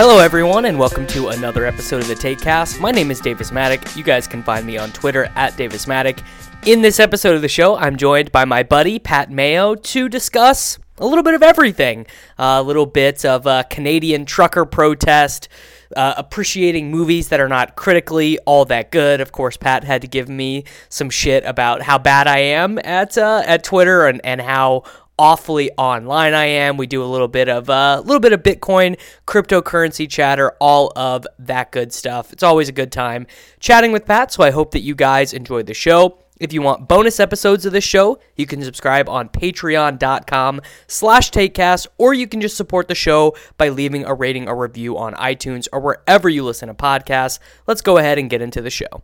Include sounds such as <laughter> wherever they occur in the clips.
Hello, everyone, and welcome to another episode of the Takecast. My name is Davis Mattek. You guys can find me on Twitter at Davis Mattek. In this episode of the show, I'm joined by my buddy Pat Mayo to discuss a little bit of everything. Uh, a little bit of a Canadian trucker protest, uh, appreciating movies that are not critically all that good. Of course, Pat had to give me some shit about how bad I am at uh, at Twitter and, and how awfully online I am. We do a little bit of a uh, little bit of Bitcoin, cryptocurrency chatter, all of that good stuff. It's always a good time chatting with Pat, so I hope that you guys enjoyed the show. If you want bonus episodes of this show, you can subscribe on patreon.com slash takecast, or you can just support the show by leaving a rating or review on iTunes or wherever you listen to podcasts. Let's go ahead and get into the show.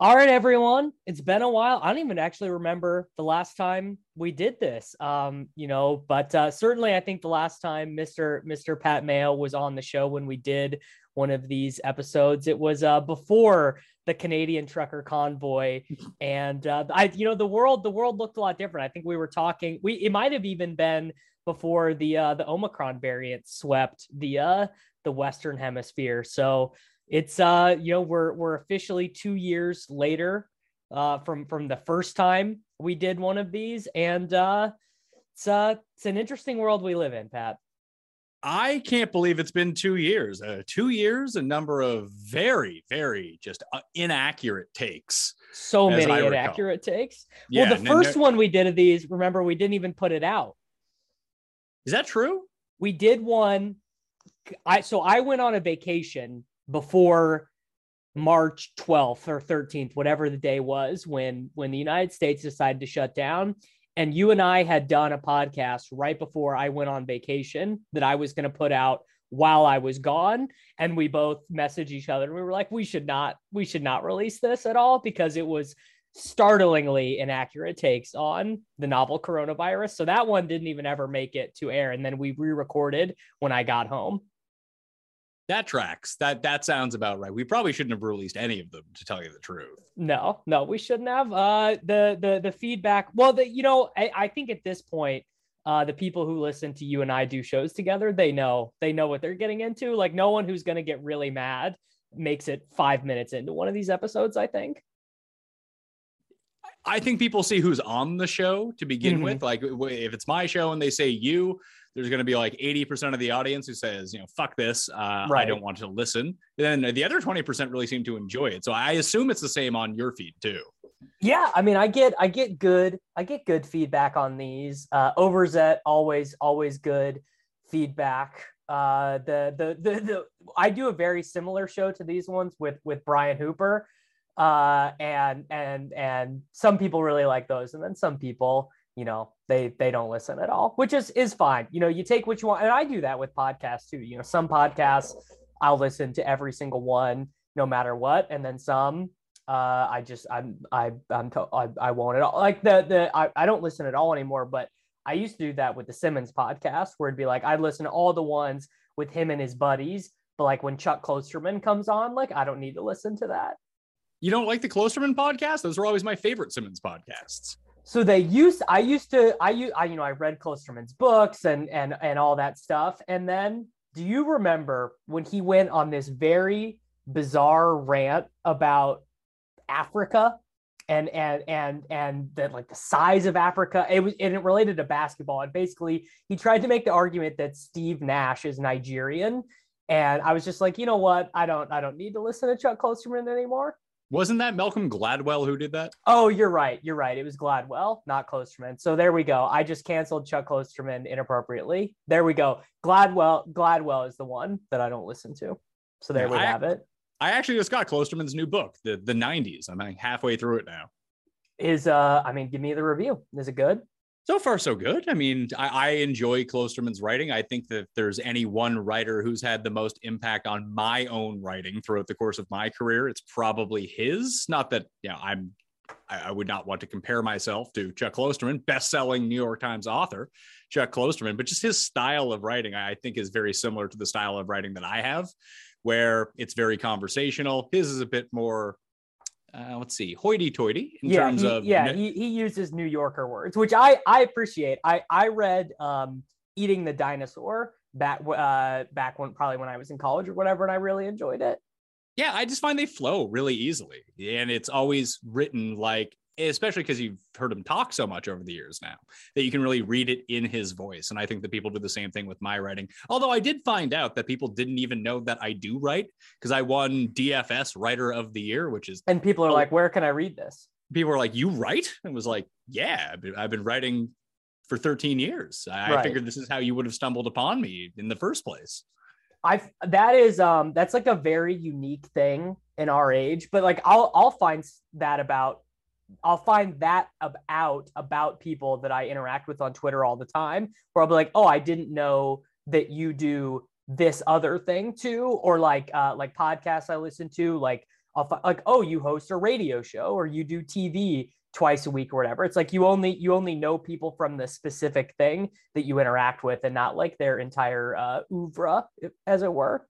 All right, everyone. It's been a while. I don't even actually remember the last time we did this. Um, you know, but uh, certainly I think the last time Mr. Mr. Pat Mayo was on the show when we did one of these episodes, it was uh, before the Canadian trucker convoy, and uh, I, you know, the world the world looked a lot different. I think we were talking. We it might have even been before the uh, the Omicron variant swept the uh, the Western Hemisphere. So it's uh you know we're we're officially two years later uh from from the first time we did one of these. And uh it's uh it's an interesting world we live in pat. I can't believe it's been two years. Uh, two years a number of very very just uh, inaccurate takes so many inaccurate takes. Yeah, well the first one we did of these remember we didn't even put it out. Is that true? We did one i so i went on a vacation before March 12th or 13th, whatever the day was when when the United States decided to shut down. And you and I had done a podcast right before I went on vacation that I was going to put out while I was gone. And we both messaged each other. And we were like, we should not, we should not release this at all because it was startlingly inaccurate takes on the novel coronavirus. So that one didn't even ever make it to air. And then we re-recorded when I got home that tracks. That that sounds about right. We probably shouldn't have released any of them, to tell you the truth. No, no, we shouldn't have. Uh, the the the feedback. Well, the you know, I, I think at this point, uh, the people who listen to you and I do shows together, they know they know what they're getting into. Like no one who's gonna get really mad makes it five minutes into one of these episodes. I think. I think people see who's on the show to begin mm-hmm. with. Like if it's my show and they say you, there's going to be like 80% of the audience who says, you know, fuck this. Uh, right. I don't want to listen. And then the other 20% really seem to enjoy it. So I assume it's the same on your feed too. Yeah. I mean, I get, I get good, I get good feedback on these. Uh, Overzet, always, always good feedback. Uh, the, the, the, the, I do a very similar show to these ones with, with Brian Hooper. Uh, and, and, and some people really like those. And then some people, you know they they don't listen at all which is is fine. You know you take what you want and i do that with podcasts too. You know some podcasts i'll listen to every single one no matter what and then some uh i just i'm i i'm to, I, I won't at all. Like the the I, I don't listen at all anymore but i used to do that with the simmons podcast where it'd be like i'd listen to all the ones with him and his buddies but like when chuck klosterman comes on like i don't need to listen to that. You don't like the klosterman podcast? Those were always my favorite simmons podcasts so they used i used to i, I you know i read klosterman's books and and and all that stuff and then do you remember when he went on this very bizarre rant about Africa and and and and the like the size of Africa. It was and it related to basketball. And basically, he tried to make the argument that Steve Nash is Nigerian. And I was just like, you know what? I don't I don't need to listen to Chuck Klosterman anymore. Wasn't that Malcolm Gladwell who did that? Oh, you're right. You're right. It was Gladwell, not Klosterman. So there we go. I just canceled Chuck Klosterman inappropriately. There we go. Gladwell Gladwell is the one that I don't listen to. So there yeah, we I, have it. I actually just got Klosterman's new book, the the 90s. I'm halfway through it now. Is uh, I mean, give me the review. Is it good? So far, so good. I mean, I, I enjoy Klosterman's writing. I think that there's any one writer who's had the most impact on my own writing throughout the course of my career, it's probably his. Not that you know, I'm I, would not want to compare myself to Chuck Klosterman, best-selling New York Times author Chuck Klosterman, but just his style of writing, I think, is very similar to the style of writing that I have where it's very conversational. His is a bit more, uh, let's see, hoity-toity in yeah, terms he, of yeah. He, he uses New Yorker words, which I I appreciate. I I read um, Eating the Dinosaur back uh, back when probably when I was in college or whatever, and I really enjoyed it. Yeah, I just find they flow really easily, and it's always written like especially because you've heard him talk so much over the years now that you can really read it in his voice. And I think that people do the same thing with my writing. Although I did find out that people didn't even know that I do write because I won DFS Writer of the Year, which is and people are oh, like, "Where can I read this?" People are like, "You write?" And was like, "Yeah, I've been, writing for 13 years. I right. figured this is how you would have stumbled upon me in the first place." I that is um that's like a very unique thing in our age, but like I'll I'll find that about I'll find that about about people that I interact with on Twitter all the time, where I'll be like, oh, I didn't know that you do this other thing too, or like uh, like podcasts I listen to, like I'll like oh, you host a radio show or you do TV twice a week or whatever. It's like you only you only know people from the specific thing that you interact with, and not like their entire uh, oeuvre, as it were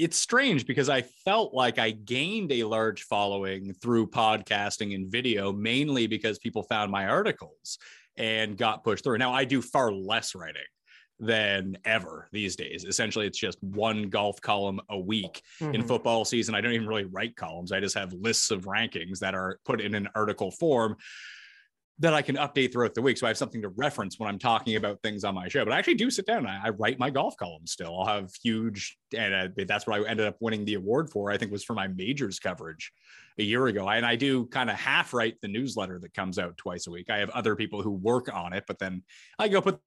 it's strange because I felt like I gained a large following through podcasting and video, mainly because people found my articles and got pushed through. Now I do far less writing than ever these days. Essentially, it's just one golf column a week. Mm-hmm. In football season, I don't even really write columns. I just have lists of rankings that are put in an article form that I can update throughout the week. So I have something to reference when I'm talking about things on my show. But I actually do sit down. I, I write my golf column still. I'll have huge, and uh, that's what I ended up winning the award for. I think was for my majors coverage a year ago. I, and I do kind of half write the newsletter that comes out twice a week. I have other people who work on it, but then I go put.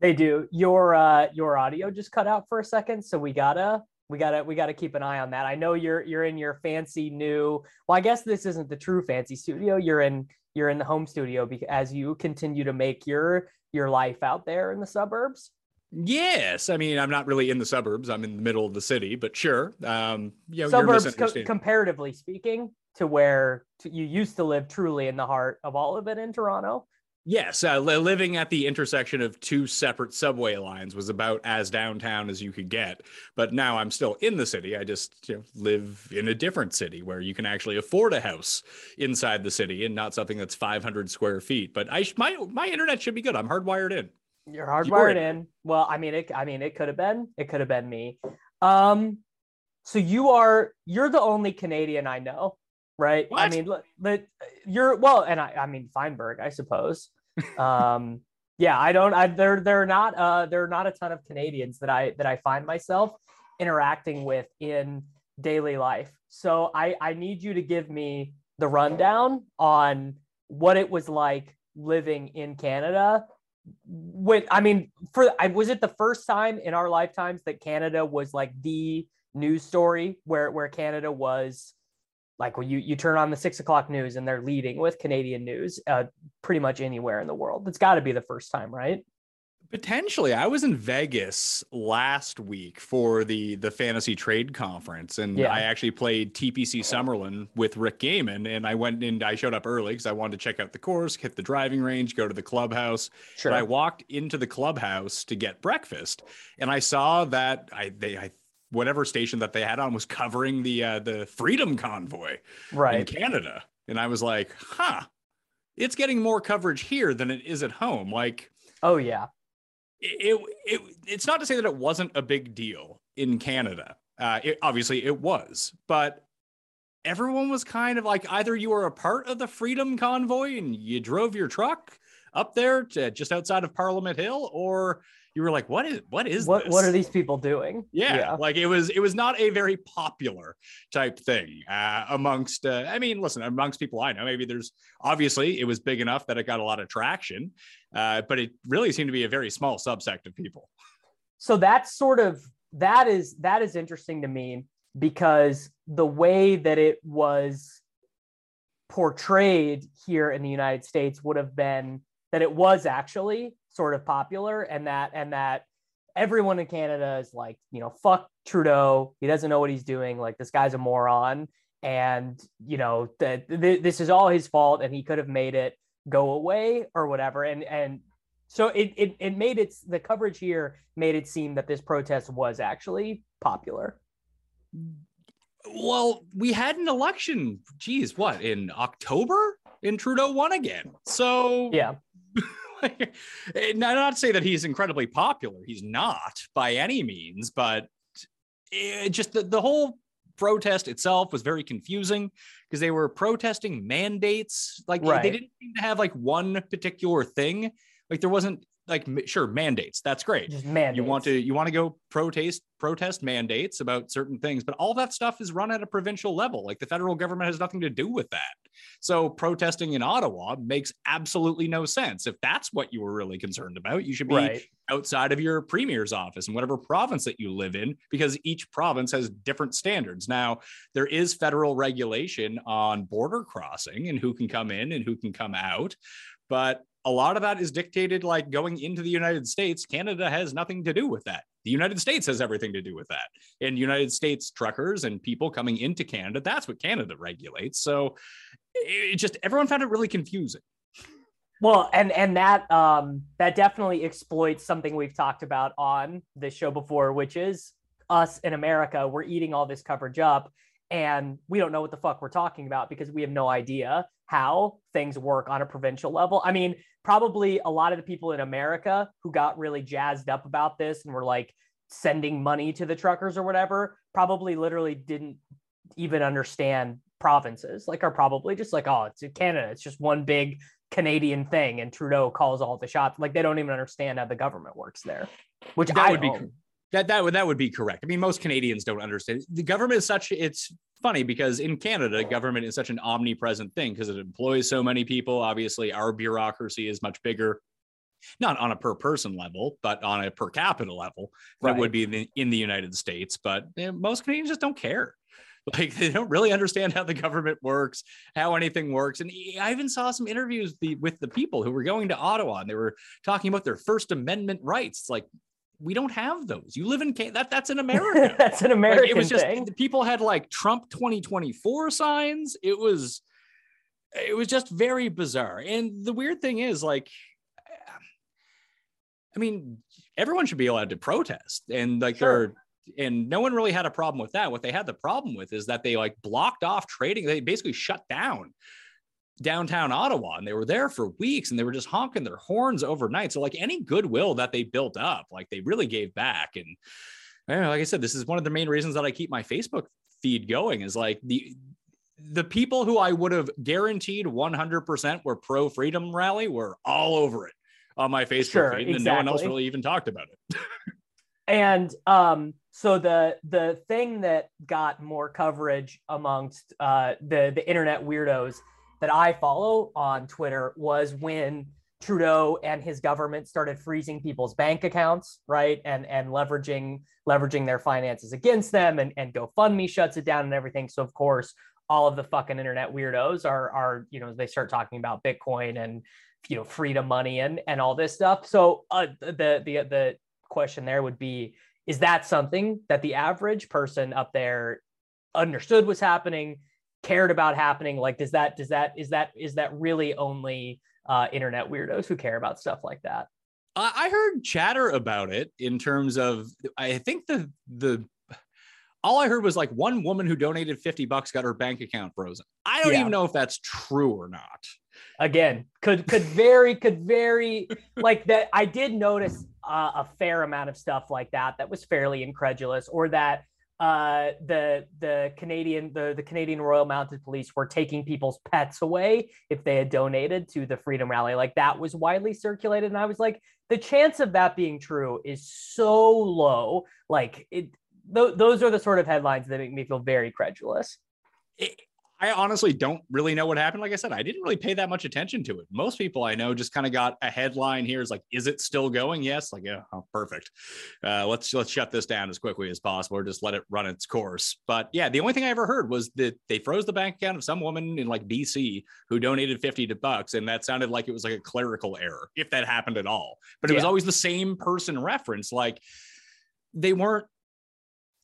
They do. Your uh, your audio just cut out for a second, so we gotta we gotta we gotta keep an eye on that. I know you're you're in your fancy new. Well, I guess this isn't the true fancy studio. You're in you're in the home studio because as you continue to make your your life out there in the suburbs. Yes, I mean I'm not really in the suburbs. I'm in the middle of the city, but sure. Um, you know, suburbs co- comparatively speaking to where to, you used to live, truly in the heart of all of it in Toronto. Yes, uh, living at the intersection of two separate subway lines was about as downtown as you could get. But now I'm still in the city. I just you know, live in a different city where you can actually afford a house inside the city and not something that's 500 square feet. But I my my internet should be good. I'm hardwired in. You're hardwired in. in. Well, I mean, it. I mean, it could have been. It could have been me. Um, so you are. You're the only Canadian I know right? What? I mean, but you're well, and I, I mean Feinberg, I suppose um, yeah, I don't. I there there are not uh there are not a ton of Canadians that I that I find myself interacting with in daily life. So I I need you to give me the rundown on what it was like living in Canada. When I mean, for I was it the first time in our lifetimes that Canada was like the news story where where Canada was like when you you turn on the six o'clock news and they're leading with Canadian news, uh, pretty much anywhere in the world. It's got to be the first time, right? Potentially, I was in Vegas last week for the the fantasy trade conference, and yeah. I actually played TPC Summerlin with Rick Gehman. And I went and I showed up early because I wanted to check out the course, hit the driving range, go to the clubhouse. Sure. But I walked into the clubhouse to get breakfast, and I saw that I they I whatever station that they had on was covering the uh, the Freedom Convoy right. in Canada, and I was like, huh, it's getting more coverage here than it is at home. Like, oh yeah, it, it it's not to say that it wasn't a big deal in Canada. Uh, it, obviously, it was, but everyone was kind of like either you were a part of the Freedom Convoy and you drove your truck up there to just outside of Parliament Hill, or you were like, what is what is what this? what are these people doing? Yeah, yeah, like it was it was not a very popular type thing uh, amongst. Uh, I mean, listen, amongst people I know, maybe there's obviously it was big enough that it got a lot of traction, uh, but it really seemed to be a very small subsect of people. So that's sort of that is that is interesting to me because the way that it was portrayed here in the United States would have been that it was actually sort of popular and that and that everyone in Canada is like, you know, fuck Trudeau. He doesn't know what he's doing. Like this guy's a moron. And you know that th- this is all his fault and he could have made it go away or whatever. And and so it, it it made it the coverage here made it seem that this protest was actually popular. Well we had an election geez what in october? And trudeau won again. So yeah <laughs> not, not to say that he's incredibly popular. He's not by any means, but it just the, the whole protest itself was very confusing because they were protesting mandates. Like right. they didn't seem to have like one particular thing. Like there wasn't like sure mandates that's great Just mandates. you want to you want to go protest protest mandates about certain things but all that stuff is run at a provincial level like the federal government has nothing to do with that so protesting in ottawa makes absolutely no sense if that's what you were really concerned about you should be right. outside of your premier's office in whatever province that you live in because each province has different standards now there is federal regulation on border crossing and who can come in and who can come out but a lot of that is dictated like going into the United States. Canada has nothing to do with that. The United States has everything to do with that. And United States truckers and people coming into Canada, that's what Canada regulates. So it just everyone found it really confusing. Well, and and that um that definitely exploits something we've talked about on this show before, which is us in America, we're eating all this coverage up and we don't know what the fuck we're talking about because we have no idea how things work on a provincial level. I mean, probably a lot of the people in America who got really jazzed up about this and were like sending money to the truckers or whatever, probably literally didn't even understand provinces. Like, are probably just like, oh, it's Canada. It's just one big Canadian thing, and Trudeau calls all the shots. Like, they don't even understand how the government works there. Which that I would be that that would that would be correct. I mean, most Canadians don't understand. The government is such it's funny because in Canada, government is such an omnipresent thing because it employs so many people. Obviously, our bureaucracy is much bigger, not on a per person level, but on a per capita level that right. would be in the, in the, United States. But you know, most Canadians just don't care. <laughs> Like they don't really understand how the government works, how anything works. And I even saw some interviews the, with the people who were going to Ottawa and they were talking about their First Amendment rights. It's like we don't have those. You live in that that's in <laughs> America. that's an American like, it was just thing. people had like Trump 2024 signs. It was it was just very bizarre. And the weird thing is like I mean, everyone should be allowed to protest and like sure. they're and no one really had a problem with that. What they had the problem with is that they like blocked off trading. They basically shut down downtown Ottawa and they were there for weeks and they were just honking their horns overnight. So like any goodwill that they built up, like they really gave back. And know, like I said, this is one of the main reasons that I keep my Facebook feed going is like the the people who I would have guaranteed 100% were pro freedom rally were all over it on my Facebook sure, feed, and exactly. no one else really even talked about it. <laughs> and um, so the the thing that got more coverage amongst uh, the the internet weirdos that I follow on Twitter was when Trudeau and his government started freezing people's bank accounts, right? And and leveraging leveraging their finances against them and, and GoFundMe shuts it down and everything. So of course, all of the fucking internet weirdos are are, you know, they start talking about Bitcoin and you know, freedom money and and all this stuff. So uh, the the the question there would be is that something that the average person up there understood was happening cared about happening like does that does that is that is that really only uh, internet weirdos who care about stuff like that? I heard chatter about it in terms of i think the the all i heard was like one woman who donated 50 bucks got her bank account frozen. I don't yeah. even know if that's true or not. Again could could vary could very like that i did notice uh, a fair amount of stuff like that that was fairly incredulous or that uh, the the Canadian the the Canadian Royal Mounted Police were taking people's pets away if they had donated to the Freedom Rally. Like that was widely circulated, and I was like, the chance of that being true is so low. Like it, th- those are the sort of headlines that make me feel very credulous. I honestly don't really know what happened. Like I said, I didn't really pay that much attention to it. Most people I know just kind of got a headline here is like, is it still going? Yes. Like, yeah, oh, perfect. Uh, let's let's shut this down as quickly as possible or just let it run its course. But yeah, the only thing I ever heard was that they froze the bank account of some woman in like BC who donated 50 to bucks. And that sounded like it was like a clerical error, if that happened at all. But it yeah. was always the same person reference. Like they weren't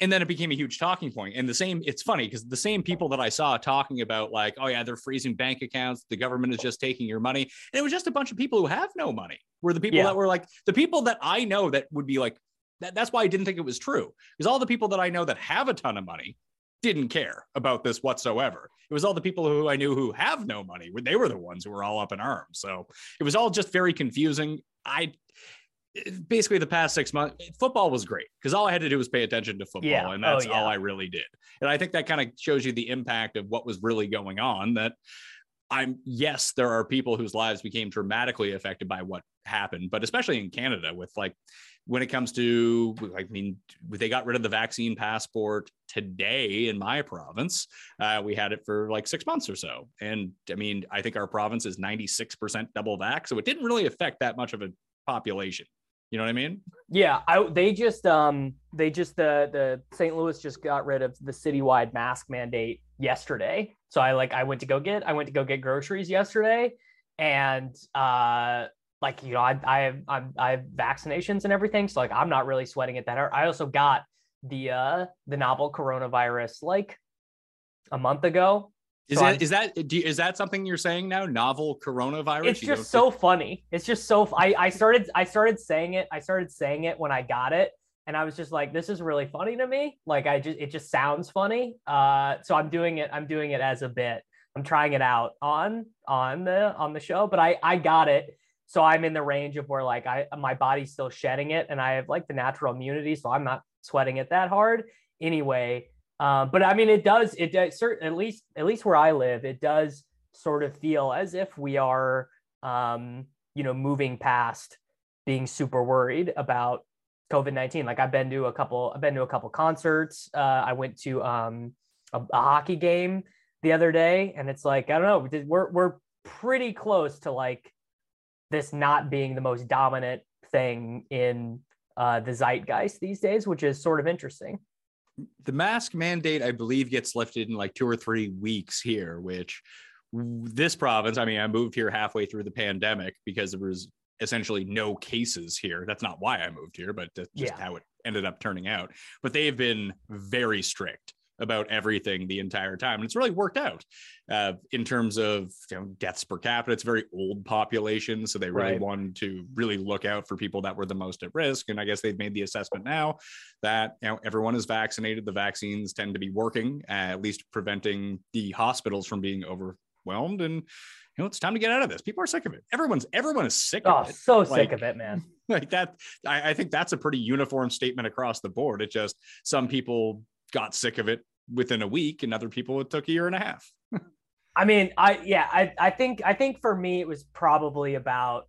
and then it became a huge talking point. and the same it's funny because the same people that i saw talking about like oh yeah they're freezing bank accounts the government is just taking your money and it was just a bunch of people who have no money were the people yeah. that were like the people that i know that would be like that, that's why i didn't think it was true because all the people that i know that have a ton of money didn't care about this whatsoever. It was all the people who I knew who have no money. They were the ones who were all up in arms. So it was all just very confusing. I basically the past six months, football was great because all I had to do was pay attention to football, yeah. and that's oh, yeah. all I really did. And I think that kind of shows you the impact of what was really going on. That I'm yes, there are people whose lives became dramatically affected by what happened, but especially in Canada, with like when it comes to, I mean, they got rid of the vaccine passport today in my province. Uh, we had it for like six months or so. And I mean, I think our province is 96% double vax. So it didn't really affect that much of a population. You know what I mean? Yeah, I, they just um they just the the St. Louis just got rid of the citywide mask mandate yesterday. So I like I went to go get I went to go get groceries yesterday, and uh like you know I I have I'm, I have vaccinations and everything, so like I'm not really sweating it that hard. I also got the uh the novel coronavirus like a month ago is so that is that is that something you're saying now? Novel coronavirus? It's just so funny. It's just so. I I started I started saying it. I started saying it when I got it, and I was just like, this is really funny to me. Like I just it just sounds funny. Uh, so I'm doing it. I'm doing it as a bit. I'm trying it out on on the on the show, but I I got it. So I'm in the range of where like I my body's still shedding it, and I have like the natural immunity, so I'm not sweating it that hard. Anyway, uh, but I mean, it does. It does. At least, at least where I live, it does sort of feel as if we are, um, you know, moving past being super worried about COVID nineteen. Like I've been to a couple. I've been to a couple concerts. Uh, I went to um, a, a hockey game the other day, and it's like I don't know. We're we're pretty close to like this not being the most dominant thing in uh, the zeitgeist these days, which is sort of interesting the mask mandate, I believe, gets lifted in like two or three weeks here, which this province, I mean, I moved here halfway through the pandemic because there was essentially no cases here. That's not why I moved here, but that's just yeah. how it ended up turning out. But they've been very strict about everything the entire time. And it's really worked out uh, in terms of you know, deaths per capita. It's a very old population. So they really right. wanted to really look out for people that were the most at risk. And I guess they've made the assessment now that you know, everyone is vaccinated. The vaccines tend to be working, uh, at least preventing the hospitals from being overwhelmed. And you know, it's time to get out of this. People are sick of it. Everyone's everyone is sick oh, of it. So like, sick of it, man. <laughs> Like that. I, I think that's a pretty uniform statement across the board. It just some people got sick of it within a week, and other people it took a year and a half. <laughs> I mean, I yeah, I I think I think for me it was probably about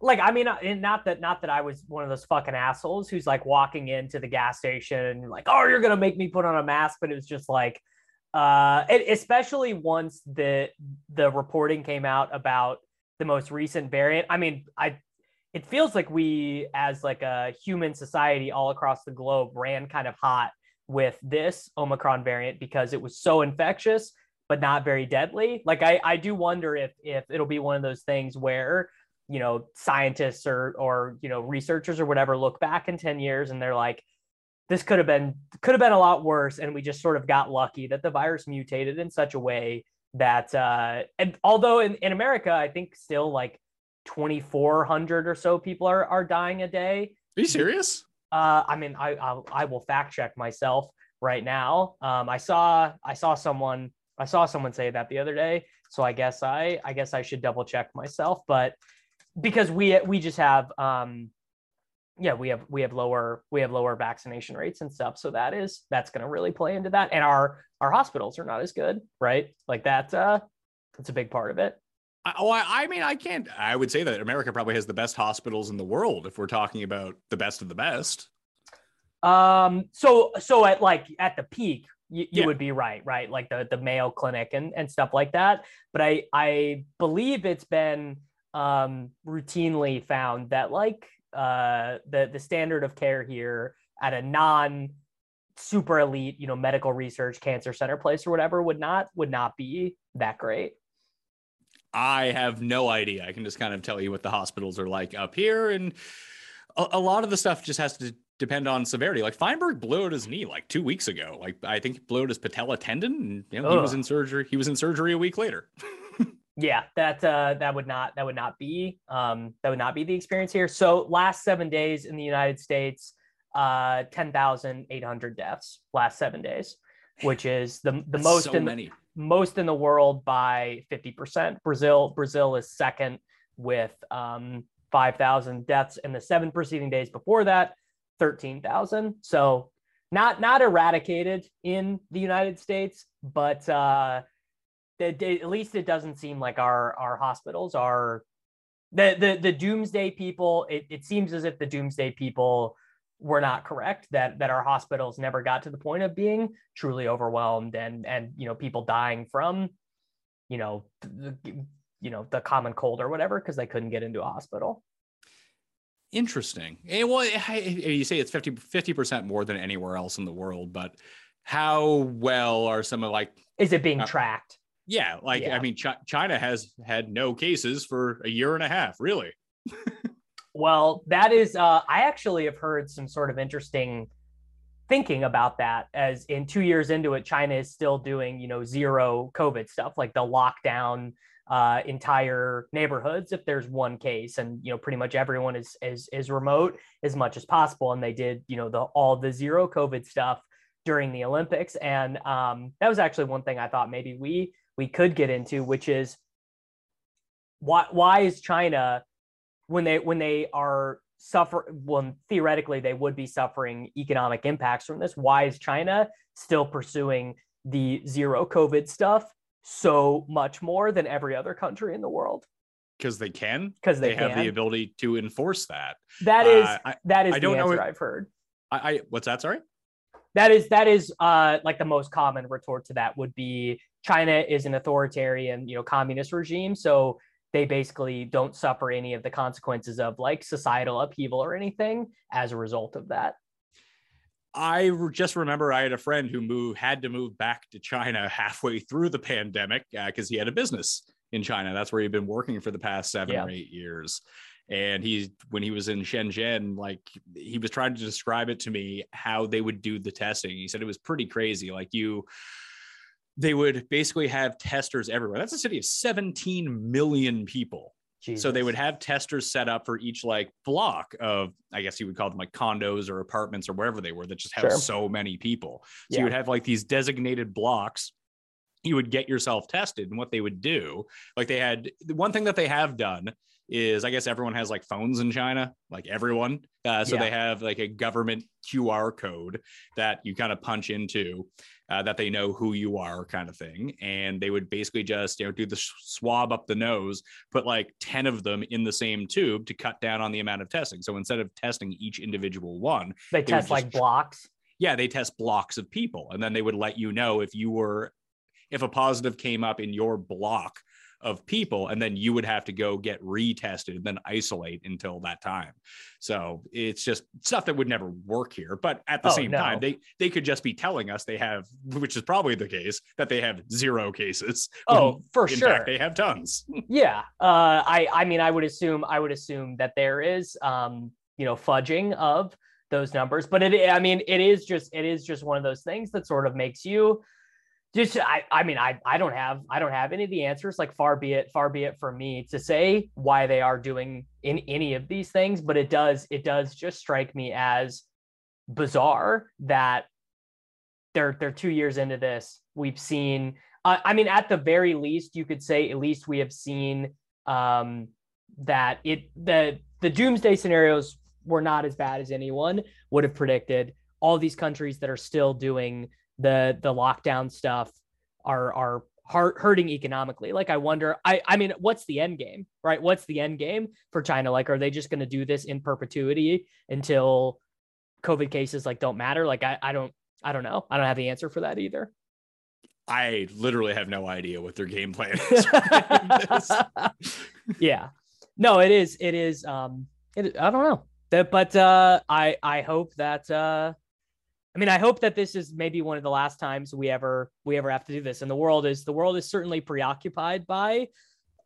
like I mean, not that not that I was one of those fucking assholes who's like walking into the gas station and like, oh, you're gonna make me put on a mask, but it was just like, uh, it, especially once the the reporting came out about the most recent variant. I mean, I it feels like we as like a human society all across the globe ran kind of hot with this Omicron variant because it was so infectious but not very deadly. Like I, I do wonder if if it'll be one of those things where you know scientists or or you know researchers or whatever look back in 10 years and they're like this could have been could have been a lot worse and we just sort of got lucky that the virus mutated in such a way that uh and although in, in america i think still like 2400 or so people are are dying a day are you serious uh, I mean, I I'll, I will fact check myself right now. Um, I saw I saw someone I saw someone say that the other day. So I guess I I guess I should double check myself. But because we we just have um yeah we have we have lower we have lower vaccination rates and stuff so that is that's going to really play into that and our our hospitals are not as good right like that uh that's a big part of it oh I, I mean i can't i would say that america probably has the best hospitals in the world if we're talking about the best of the best um so so at like at the peak you, you yeah. would be right right like the the mayo clinic and and stuff like that but i i believe it's been um routinely found that like uh, the the standard of care here at a non super elite, you know, medical research cancer center place or whatever would not would not be that great. I have no idea. I can just kind of tell you what the hospitals are like up here, and a, a lot of the stuff just has to depend on severity. Like Feinberg blew out his knee like two weeks ago. Like I think he blew out his patella tendon, and you know, he was in surgery. He was in surgery a week later. <laughs> yeah that uh that would not that would not be um that would not be the experience here so last seven days in the united states uh 10,800 deaths last seven days which is the the That's most so in many. Most in the world by 50% brazil brazil is second with um 5,000 deaths in the seven preceding days before that 13,000 so not not eradicated in the united states but uh at least it doesn't seem like our our hospitals are the the the doomsday people it, it seems as if the doomsday people were not correct that that our hospitals never got to the point of being truly overwhelmed and and you know people dying from you know the, you know the common cold or whatever because they couldn't get into a hospital interesting and well you say it's 50 percent more than anywhere else in the world but how well are some of like is it being uh, tracked yeah, like yeah. I mean, Ch- China has had no cases for a year and a half, really. <laughs> well, that is, uh, I actually have heard some sort of interesting thinking about that. As in two years into it, China is still doing, you know, zero COVID stuff, like the lockdown uh, entire neighborhoods if there's one case, and you know, pretty much everyone is is is remote as much as possible. And they did, you know, the all the zero COVID stuff during the Olympics, and um, that was actually one thing I thought maybe we we could get into, which is why why is China when they when they are suffer well theoretically they would be suffering economic impacts from this. Why is china still pursuing the zero covid stuff so much more than every other country in the world? Because they can. Because they, they have the ability to enforce that. That is uh, that is I, don't answer know i've heard. I, I what's that sorry? That is that is uh like the most common retort to that would be China is an authoritarian, you know, communist regime, so they basically don't suffer any of the consequences of like societal upheaval or anything as a result of that. I just remember I had a friend who moved had to move back to China <laughs> halfway through the pandemic because uh, he had a business in China. That's where he'd been working for the past seven yeah. or eight years. And he, when he was in Shenzhen, like he was trying to describe it to me how they would do the testing. He said it was pretty crazy. Like you, they would basically have testers everywhere. That's a city of 17 million people. Jesus. So they would have testers set up for each like block of, I guess you would call them like condos or apartments or wherever they were that just have sure. so many people. So yeah. you would have like these designated blocks. You would get yourself tested, and what they would do, like they had one thing that they have done is I guess everyone has like phones in China, like everyone. Uh, so yeah. they have like a government QR code that you kind of punch into uh, that they know who you are, kind of thing. And they would basically just, you know, do the swab up the nose, put like 10 of them in the same tube to cut down on the amount of testing. So instead of testing each individual one, they, they test like blocks. Yeah, they test blocks of people. And then they would let you know if you were, if a positive came up in your block of people and then you would have to go get retested and then isolate until that time. So it's just stuff that would never work here but at the oh, same no. time they they could just be telling us they have which is probably the case that they have zero cases. Oh for in sure. fact, they have tons. <laughs> Yeah uh i i mean i would assume i would assume that there is um you know fudging of those numbers but it i mean it is just it is just one of those things that sort of makes you just I, I mean I, I don't have I don't have any of the answers like far be it far be it for me to say why they are doing in any of these things but it does it does just strike me as bizarre that they're they're 2 years into this we've seen Uh, I mean, at the very least, you could say at least we have seen um, that it the the doomsday scenarios were not as bad as anyone would have predicted. All these countries that are still doing the the lockdown stuff are are hurting economically. Like I wonder, I I mean, what's the end game, right? What's the end game for China? Like, are they just going to do this in perpetuity until COVID cases like don't matter? Like, I I don't I don't know. I don't have the answer for that either. I literally have no idea what their game plan <laughs> is. yeah, no, it is. It is. Um, it, I don't know. But uh, I I hope that uh, I mean, I hope that this is maybe one of the last times we ever we ever have to do this. And the world is the world is certainly preoccupied by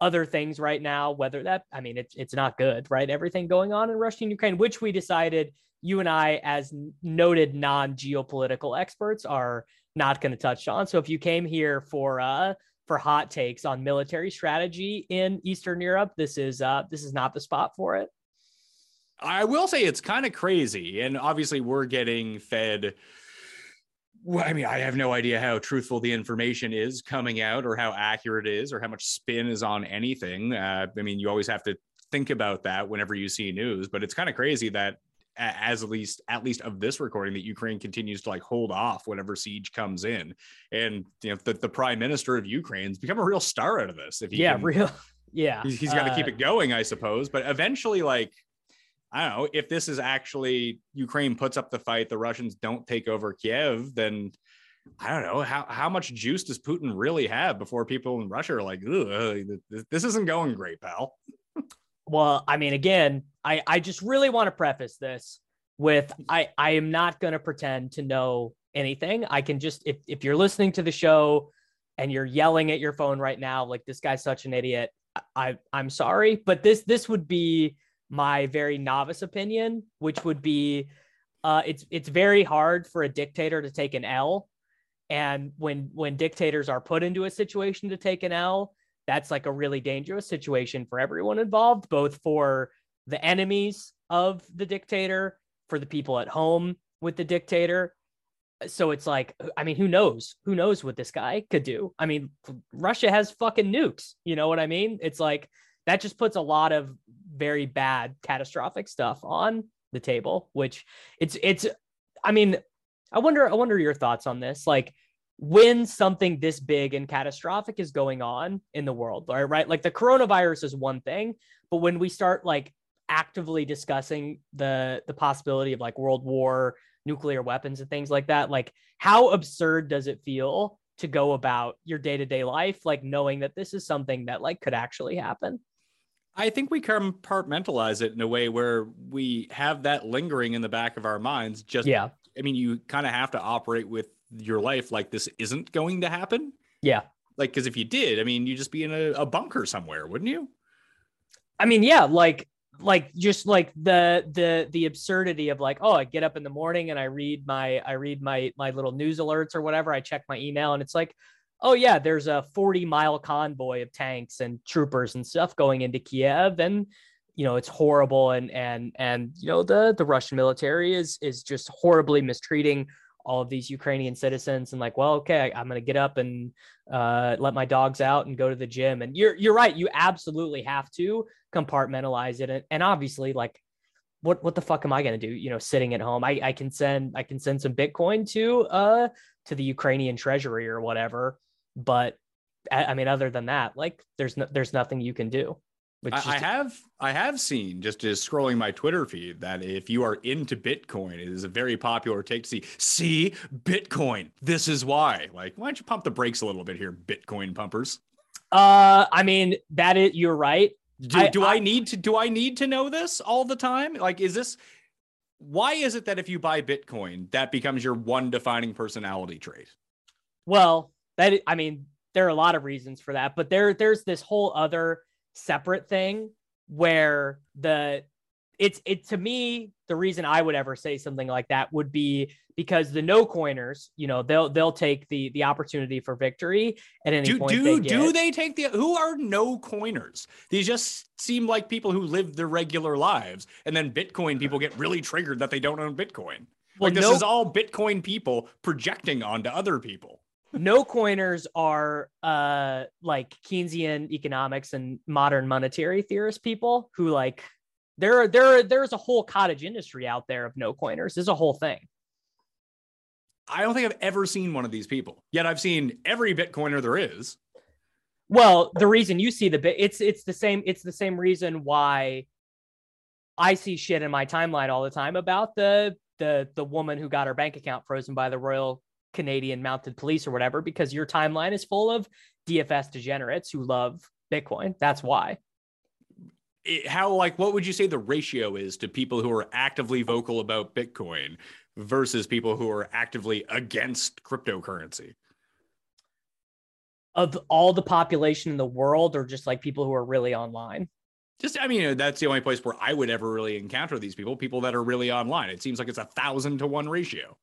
other things right now. Whether that, I mean, it's it's not good, right? Everything going on in Russia and Ukraine, which we decided you and I, as noted non geopolitical experts, are not going to touch on. So if you came here for uh for hot takes on military strategy in Eastern Europe, this is uh this is not the spot for it. I will say it's kind of crazy. And obviously, we're getting fed. Well, I mean, I have no idea how truthful the information is coming out or how accurate it is or how much spin is on anything. Uh, I mean, you always have to think about that whenever you see news, but it's kind of crazy that as at least at least of this recording that Ukraine continues to like hold off whenever siege comes in. And you know, the, the prime minister of Ukraine's become a real star out of this. If he yeah, can, real <laughs> yeah. he's, he's got to uh, keep it going, I suppose. But eventually, like I don't know if this is actually Ukraine puts up the fight, the Russians don't take over Kiev, then I don't know how how much juice does Putin really have before people in Russia are like, this isn't going great, pal. well, I mean, again, I I just really want to preface this with I I am not going to pretend to know anything. I can just if if you're listening to the show and you're yelling at your phone right now like this guy's such an idiot, I I'm sorry, but this this would be my very novice opinion, which would be uh, it's it's very hard for a dictator to take an L, and when when dictators are put into a situation to take an L, that's like a really dangerous situation for everyone involved, both for the enemies of the dictator, for the people at home with the dictator. So it's like, I mean, who knows? Who knows what this guy could do? I mean, Russia has fucking nukes. You know what I mean? It's like that just puts a lot of very bad catastrophic stuff on the table which it's it's i mean i wonder i wonder your thoughts on this. Like when something this big and catastrophic is going on in the world right right? Like the coronavirus is one thing but when we start like actively discussing the the possibility of like world war nuclear weapons and things like that like how absurd does it feel to go about your day-to-day life like knowing that this is something that like could actually happen I think we compartmentalize it in a way where we have that lingering in the back of our minds. Just, yeah. I mean, you kind of have to operate with your life like this isn't going to happen. Yeah. Like, because if you did, I mean, you'd just be in a, a bunker somewhere, wouldn't you? I mean, yeah, like, like just like the the the absurdity of like oh i get up in the morning and i read my i read my my little news alerts or whatever i check my email and it's like oh yeah, there's a 40 mile convoy of tanks and troopers and stuff going into Kiev, and you know it's horrible, and and and you know the the Russian military is is just horribly mistreating all of these Ukrainian citizens, and like, well, okay, I'm gonna get up and uh, let my dogs out and go to the gym, and you're you're right, you absolutely have to compartmentalize it, and, and obviously like what what the fuck am I gonna do? You know, sitting at home. I, I can send I can send some Bitcoin to uh to the Ukrainian treasury or whatever. But I mean, other than that, like there's no, there's nothing you can do. I, I, have I have seen just just scrolling my Twitter feed that if you are into Bitcoin, it is a very popular take to see. See Bitcoin. This is why. Like, why don't you pump the brakes a little bit here, Bitcoin pumpers? Uh, I mean that is you're right. Do I, do I, I need to do I need to know this all the time? Like, is this why is it that if you buy Bitcoin, that becomes your one defining personality trait? Well, that I mean, there are a lot of reasons for that, but there there's this whole other separate thing where the it's it to me the reason I would ever say something like that would be because the no coiners, you know, they'll they'll take the the opportunity for victory at any do, point. Do they do they take the who are no coiners? These just seem like people who live their regular lives, and then Bitcoin people get really triggered that they don't own Bitcoin. Well, like this no, is all Bitcoin people projecting onto other people. No coiners are uh like Keynesian economics and modern monetary theorist people who like there are there there's a whole cottage industry out there of no coiners. There's a whole thing. I don't think I've ever seen one of these people. Yet I've seen every Bitcoiner there is. Well, the reason you see the bit it's it's the same it's the same reason why I see shit in my timeline all the time about the the the woman who got her bank account frozen by the Royal Canadian Mounted Police or whatever because your timeline is full of DFS degenerates who love Bitcoin. That's why. It, how like what would you say the ratio is to people who are actively vocal about Bitcoin versus people who are actively against cryptocurrency? Of all the population in the world, or just like people who are really online? Just, I mean, that's the only place where I would ever really encounter these people, people that are really online. It seems like it's a thousand to one ratio.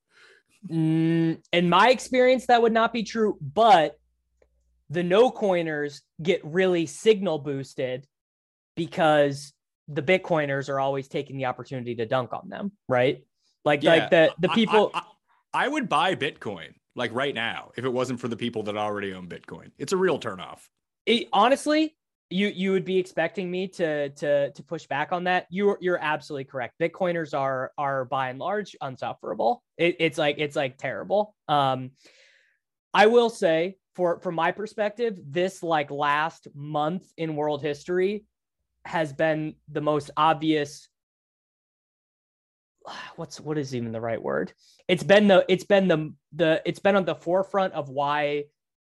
Mm, in my experience, that would not be true, but the no coiners get really signal boosted because the Bitcoiners are always taking the opportunity to dunk on them, right? Like, yeah, like the the people. I, I, I, would buy Bitcoin like right now if it wasn't for the people that already own Bitcoin. It's a real turnoff. It, honestly, you you would be expecting me to to to push back on that. You're you're absolutely correct. Bitcoiners are are by and large unsufferable. It, it's like it's like terrible. Um, I will say for from my perspective, this like last month in world history has been the most obvious <sighs> what's what is even the right word it's been the it's been the the it's been on the forefront of why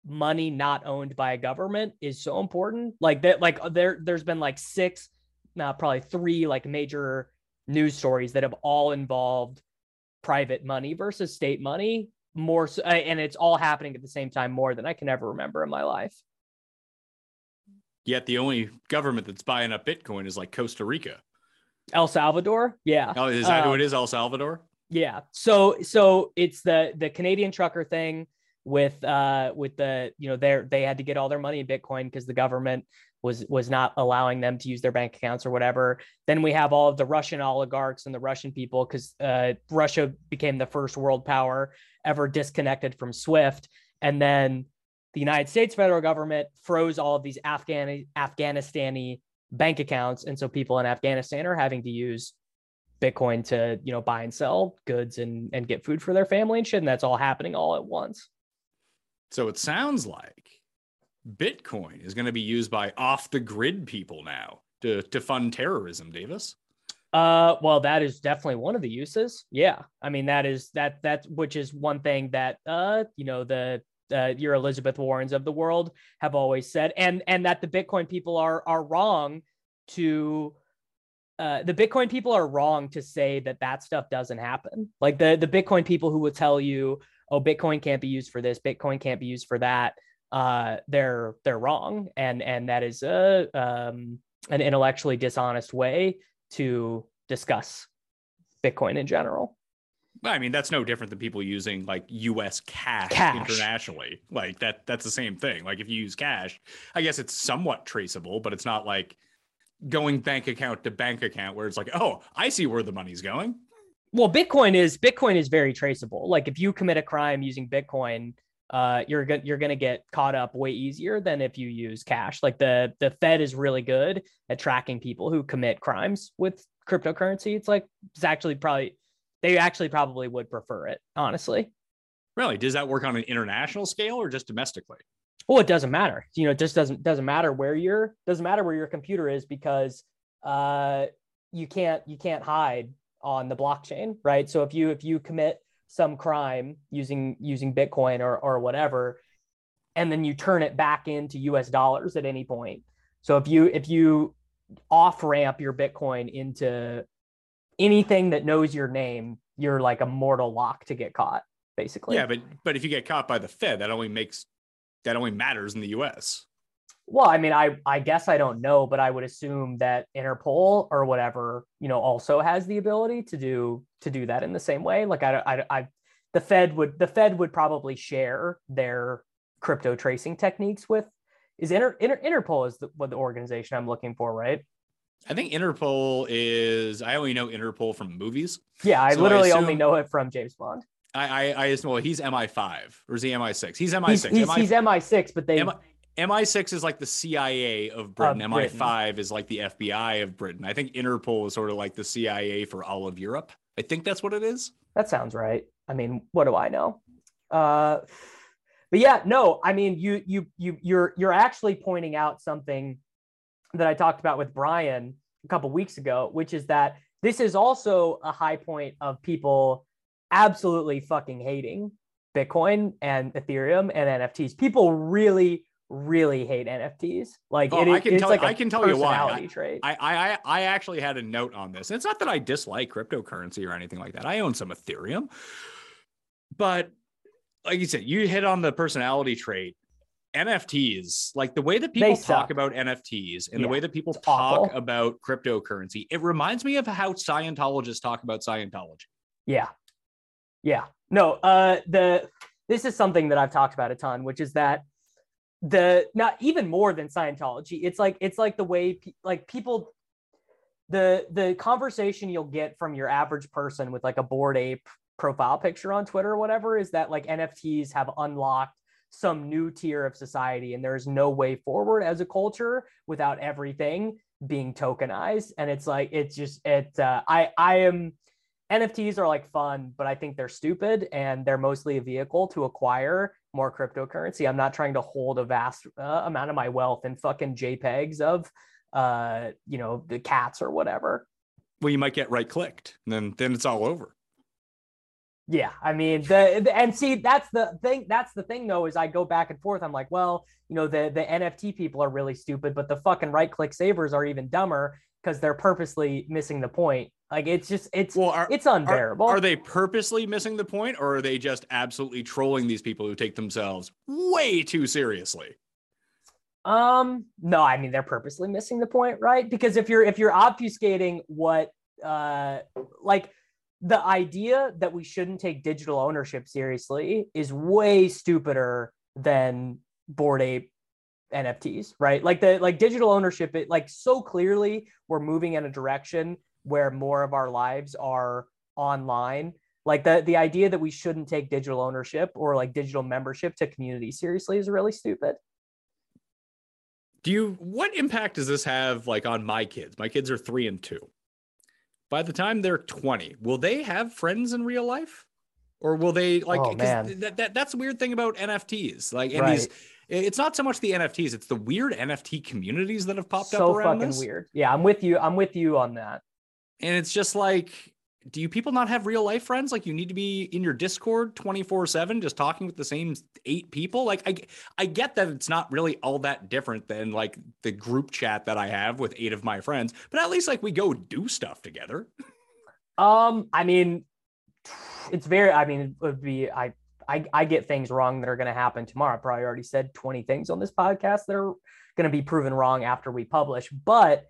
money not owned by a government is so important. Like that, like uh, there, there's been like six, now probably three like major news stories that have all involved private money versus state money more so, and it's all happening at the same time more than I can ever remember in my life. Yet the only government that's buying up Bitcoin is like Costa Rica. El Salvador, yeah. Oh, is that who um, it is? El Salvador. Yeah. So, so it's the the Canadian trucker thing with uh with the you know they they had to get all their money in bitcoin because the government was was not allowing them to use their bank accounts or whatever. Then we have all of the russian oligarchs and the russian people because uh, russia became the first world power ever disconnected from swift. And then the united states federal government froze all of these afghan afghanistani bank accounts. And so people in afghanistan are having to use bitcoin to you know buy and sell goods and and get food for their family and shit. And that's all happening all at once so it sounds like Bitcoin is going to be used by off the grid people now to, to fund terrorism, Davis. Uh, well, that is definitely one of the uses. Yeah, I mean that is that that which is one thing that uh you know the uh, your Elizabeth Warrens of the world have always said, and and that the Bitcoin people are are wrong to uh, the Bitcoin people are wrong to say that that stuff doesn't happen. Like the the Bitcoin people who will tell you oh bitcoin can't be used for this bitcoin can't be used for that uh, they're they're wrong and and that is a um, an intellectually dishonest way to discuss bitcoin in general I mean, that's no different than people using like US cash, cash, internationally. Like that that's the same thing. Like if you use cash, I guess it's somewhat traceable, but it's not like going bank account to bank account where it's like, "Oh, I see where the money's going." Well bitcoin is bitcoin is very traceable like if you commit a crime using bitcoin uh, you're go- you're gonna get caught up way easier than if you use cash. Like the the Fed is really good at tracking people who commit crimes with cryptocurrency. It's like it's actually probably they actually probably would prefer it, honestly. Really? Does that work on an international scale or just domestically? Well, it doesn't matter. You know, it just doesn't doesn't matter where your doesn't matter where your computer is because uh you can't you can't hide on the blockchain, right? So if you if you commit some crime using using Bitcoin or or whatever, and then you turn it back into US dollars at any point. So if you if you off ramp your Bitcoin into anything that knows your name, you're like a mortal lock to get caught, basically. Yeah, but but if you get caught by the Fed, that only makes that only matters in the US. Well, I mean, I I guess I don't know, but I would assume that Interpol or whatever, you know, also has the ability to do to do that in the same way. Like I I, I the Fed would the Fed would probably share their crypto tracing techniques with is Inter, Inter Interpol is the, what the organization I'm looking for, right? I think Interpol is I only know Interpol from movies. Yeah, I so literally I assume, only know it from James Bond. I, I, I just well, he's MI5 or is he MI6? He's MI6. He's, he's, MI, he's MI6, but they MI, MI6 is like the CIA of Britain. Of MI5 is like the FBI of Britain. I think Interpol is sort of like the CIA for all of Europe. I think that's what it is. That sounds right. I mean, what do I know? Uh, but yeah, no, I mean, you you you you're you're actually pointing out something that I talked about with Brian a couple weeks ago, which is that this is also a high point of people absolutely fucking hating Bitcoin and Ethereum and NFTs. People really, really hate NFTs. Like oh, it, I can tell, like I can tell you why. I, I, I I actually had a note on this. It's not that I dislike cryptocurrency or anything like that. I own some Ethereum, but like you said, you hit on the personality trait. NFTs, like the way that people talk about NFTs and yeah, the way that people talk awful. about cryptocurrency, it reminds me of how Scientologists talk about Scientology. Yeah. Yeah. No, uh the this is something that I've talked about a ton, which is that the not even more than Scientology. It's like it's like the way like people the the conversation you'll get from your average person with like a Bored Ape profile picture on Twitter or whatever is that like NFTs have unlocked some new tier of society and there's no way forward as a culture without everything being tokenized and it's like it's just it uh, i i am nfts are like fun but i think they're stupid and they're mostly a vehicle to acquire more cryptocurrency i'm not trying to hold a vast uh, amount of my wealth in fucking jpegs of uh you know the cats or whatever well you might get right clicked and then then it's all over yeah, I mean the, the, and see that's the thing. That's the thing though is I go back and forth. I'm like, well, you know, the the NFT people are really stupid, but the fucking right click savers are even dumber because they're purposely missing the point. Like it's just it's well, are, it's unbearable. Are, are, they purposely missing the point, or are they just absolutely trolling these people who take themselves way too seriously? Um, no, I mean they're purposely missing the point, right? Because if you're if you're obfuscating what uh like the idea that we shouldn't take digital ownership seriously is way stupider than Bored Ape NFTs, right? Like the like digital ownership, it like so clearly we're moving in a direction where more of our lives are online. Like the the idea that we shouldn't take digital ownership or like digital membership to community seriously is really stupid. Do you what impact does this have like on my kids? My kids are three and two by the time they're 20, will they have friends in real life? Or will they like oh, that, that that's the weird thing about NFTs. Like and right. these it's not so much the NFTs, it's the weird NFT communities that have popped so up around fucking this. weird. Yeah, I'm with you. I'm with you on that. And it's just like do you people not have real life friends? Like you need to be in your Discord 24 seven, just talking with the same eight people. Like I, I get that it's not really all that different than like the group chat that I have with eight of my friends, but at least like we go do stuff together. <laughs> Um, I mean, it's very, I mean, it would be, I, I, I get things wrong that are going to happen tomorrow. I probably already said 20 things on this podcast that are going to be proven wrong after we publish, but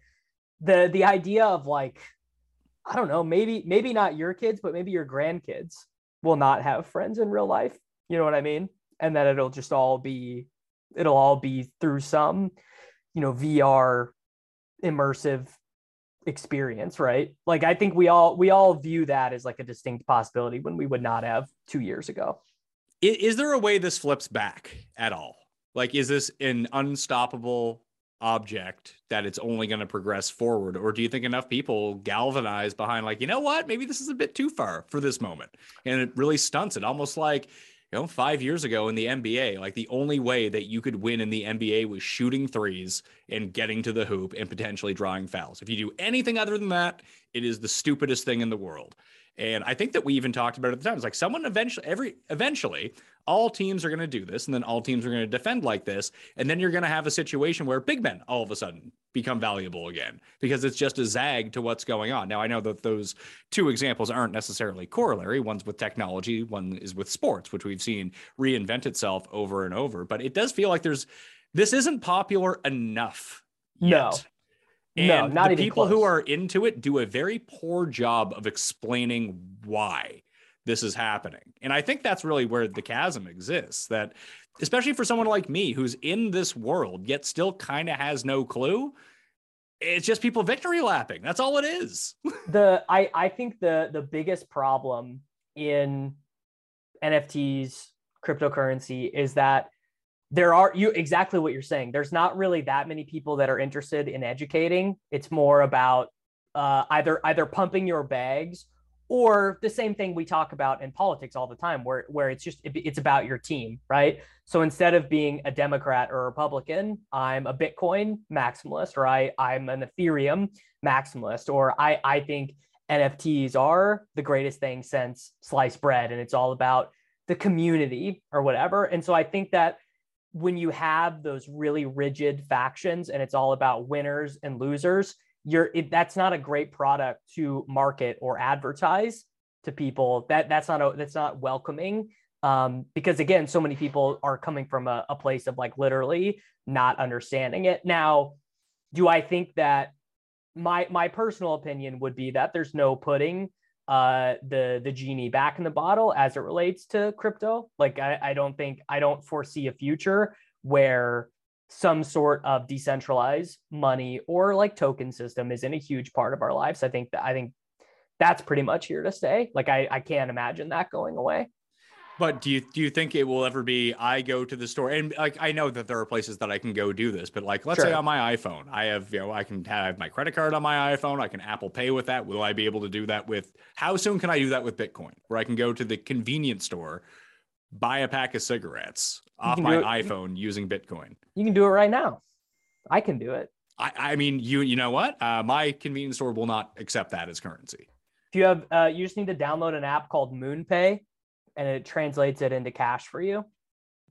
the, the idea of like, I don't know, maybe maybe not your kids, but maybe your grandkids will not have friends in real life. You know what I mean? And that it'll just all be it'll all be through some, you know, VR immersive experience, right? Like I think we all we all view that as like a distinct possibility when we would not have 2 years ago. Is there a way this flips back at all? Like is this an unstoppable object that it's only going to progress forward or do you think enough people galvanize behind like you know what? Maybe this is a bit too far for this moment and it really stunts it almost like you know 5 years ago in the NBA like the only way that you could win in the NBA was shooting threes and getting to the hoop and potentially drawing fouls. If you do anything other than that it is the stupidest thing in the world and I think that we even talked about it at the time. It's like someone eventually, every eventually, all teams are going to do this, and then all teams are going to defend like this, and then you're going to have a situation where big men all of a sudden become valuable again because it's just a zag to what's going on. Now I know that those two examples aren't necessarily corollary. One's with technology, one is with sports, which we've seen reinvent itself over and over. But it does feel like there's this isn't popular enough. Yet. No. And no, not the people close. who are into it do a very poor job of explaining why this is happening. And I think that's really where the chasm exists that especially for someone like me who's in this world yet still kind of has no clue, it's just people victory lapping. That's all it is. <laughs> the I I think the the biggest problem in NFTs, cryptocurrency is that there are you exactly what you're saying. There's not really that many people that are interested in educating. It's more about uh, either either pumping your bags or the same thing we talk about in politics all the time where where it's just it, it's about your team right so instead of being a democrat or a republican i'm a bitcoin maximalist or i i'm an ethereum maximalist or i i think nfts are the greatest thing since sliced bread and it's all about the community or whatever and so i think that when you have those really rigid factions and it's all about winners and losers you're it, that's not a great product to market or advertise to people. That that's not a, that's not welcoming um, because again so many people are coming from a, a place of like literally not understanding it. Now do i think that my my personal opinion would be that there's no putting uh the the genie back in the bottle as it relates to crypto like i, I don't think i don't foresee a future where some sort of decentralized money or like token system isn't a huge part of our lives. I think that I think that's pretty much here to stay. Like I, I can't imagine that going away. But do you do you think it will ever be I go to the store and like I know that there are places that I can go do this, but like let's sure. say on my iPhone, I have you know I can have my credit card on my iPhone, I can Apple Pay with that. Will I be able to do that with how soon can I do that with Bitcoin? Where I can go to the convenience store buy a pack of cigarettes off my it, iPhone using Bitcoin. You can do it right now. I can do it. I, I mean, you you know what? Uh, my convenience store will not accept that as currency. If you have, uh, you just need to download an app called MoonPay, and it translates it into cash for you.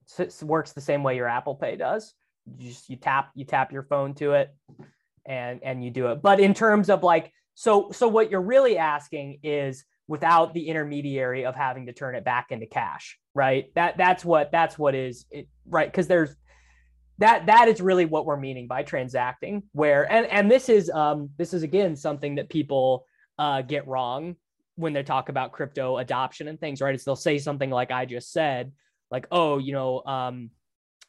So it works the same way your Apple Pay does. You just you tap you tap your phone to it, and and you do it. But in terms of like, so so what you're really asking is without the intermediary of having to turn it back into cash right that that's what that's what is it, right because there's that that is really what we're meaning by transacting where and and this is um this is again something that people uh get wrong when they talk about crypto adoption and things right is they'll say something like i just said like oh you know um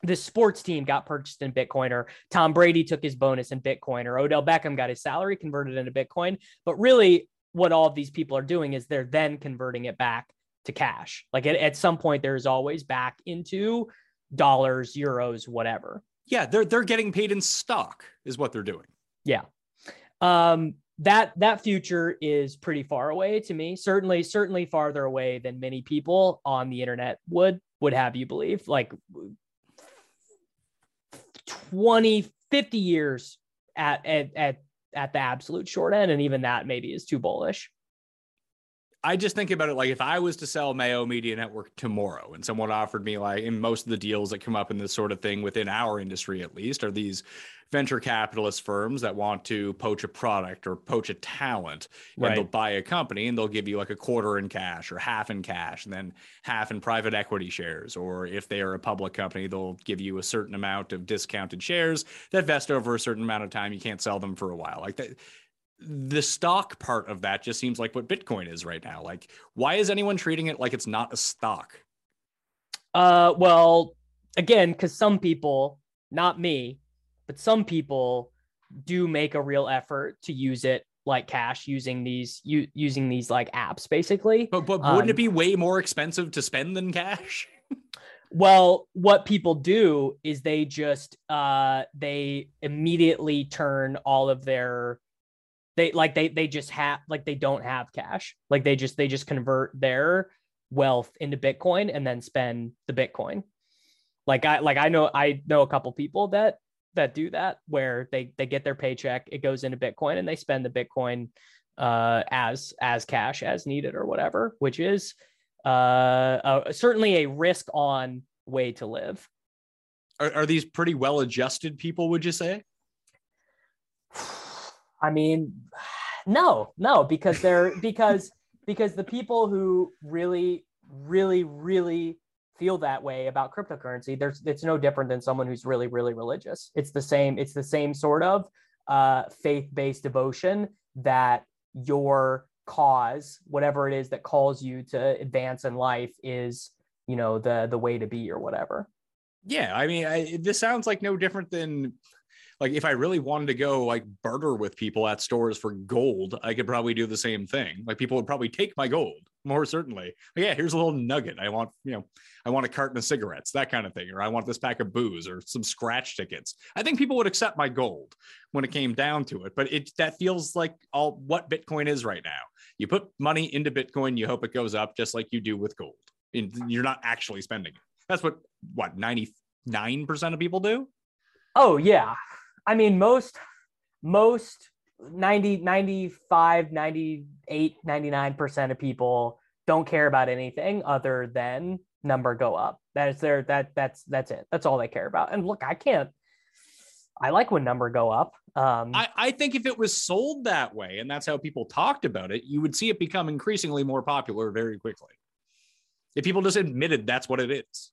this sports team got purchased in bitcoin or tom brady took his bonus in bitcoin or odell beckham got his salary converted into bitcoin but really what all of these people are doing is they're then converting it back to cash. Like at, at some point, there's always back into dollars, euros, whatever. Yeah, they're they're getting paid in stock, is what they're doing. Yeah. Um, that that future is pretty far away to me. Certainly, certainly farther away than many people on the internet would would have you believe. Like 20, 50 years at at, at at the absolute short end, and even that maybe is too bullish. I just think about it like if I was to sell Mayo Media Network tomorrow and someone offered me like in most of the deals that come up in this sort of thing within our industry at least are these venture capitalist firms that want to poach a product or poach a talent and they'll buy a company and they'll give you like a quarter in cash or half in cash and then half in private equity shares. Or if they are a public company they'll give you a certain amount of discounted shares that vest over a certain amount of time. You can't sell them for a while. Like that the stock part of that just seems like what Bitcoin is right now. Like, why is anyone treating it like it's not a stock? Uh, well, again, because some people, not me, but some people do make a real effort to use it like cash using these u- using these like apps basically but but wouldn't um, it be way more expensive to spend than cash <laughs> well what people do is they just uh they immediately turn all of their they like they they just have like they don't have cash like they just they just convert their wealth into bitcoin and then spend the bitcoin like i like i know i know a couple people that that do that where they they get their paycheck it goes into bitcoin and they spend the bitcoin uh as as cash as needed or whatever which is uh certainly a risk on way to live are, are these pretty well adjusted people would you say I mean, <sighs> no, no, because they're <laughs> because because the people who really, really, really feel that way about cryptocurrency, there's it's no different than someone who's really, really religious. It's the same, it's the same sort of uh, faith-based devotion that your cause, whatever it is that calls you to advance in life, is you know the the way to be or whatever. Yeah, I mean, I, this sounds like no different than like if I really wanted to go like barter with people at stores for gold, I could probably do the same thing. Like people would probably take my gold more certainly. Like, yeah, here's a little nugget. I want, you know, I want a carton of cigarettes, that kind of thing, or I want this pack of booze or some scratch tickets. I think people would accept my gold when it came down to it. But it that feels like all what Bitcoin is right now. You put money into Bitcoin, you hope it goes up just like you do with gold. And you're not actually spending it. That's what what 99% of people do? Oh yeah. I mean, most, most 90, 95, 98, 99% of people don't care about anything other than number go up. That is their, that, that's, that's it. That's all they care about. And look, I can't, I like when number go up. Um, I, I think if it was sold that way and that's how people talked about it, you would see it become increasingly more popular very quickly. If people just admitted that's what it is.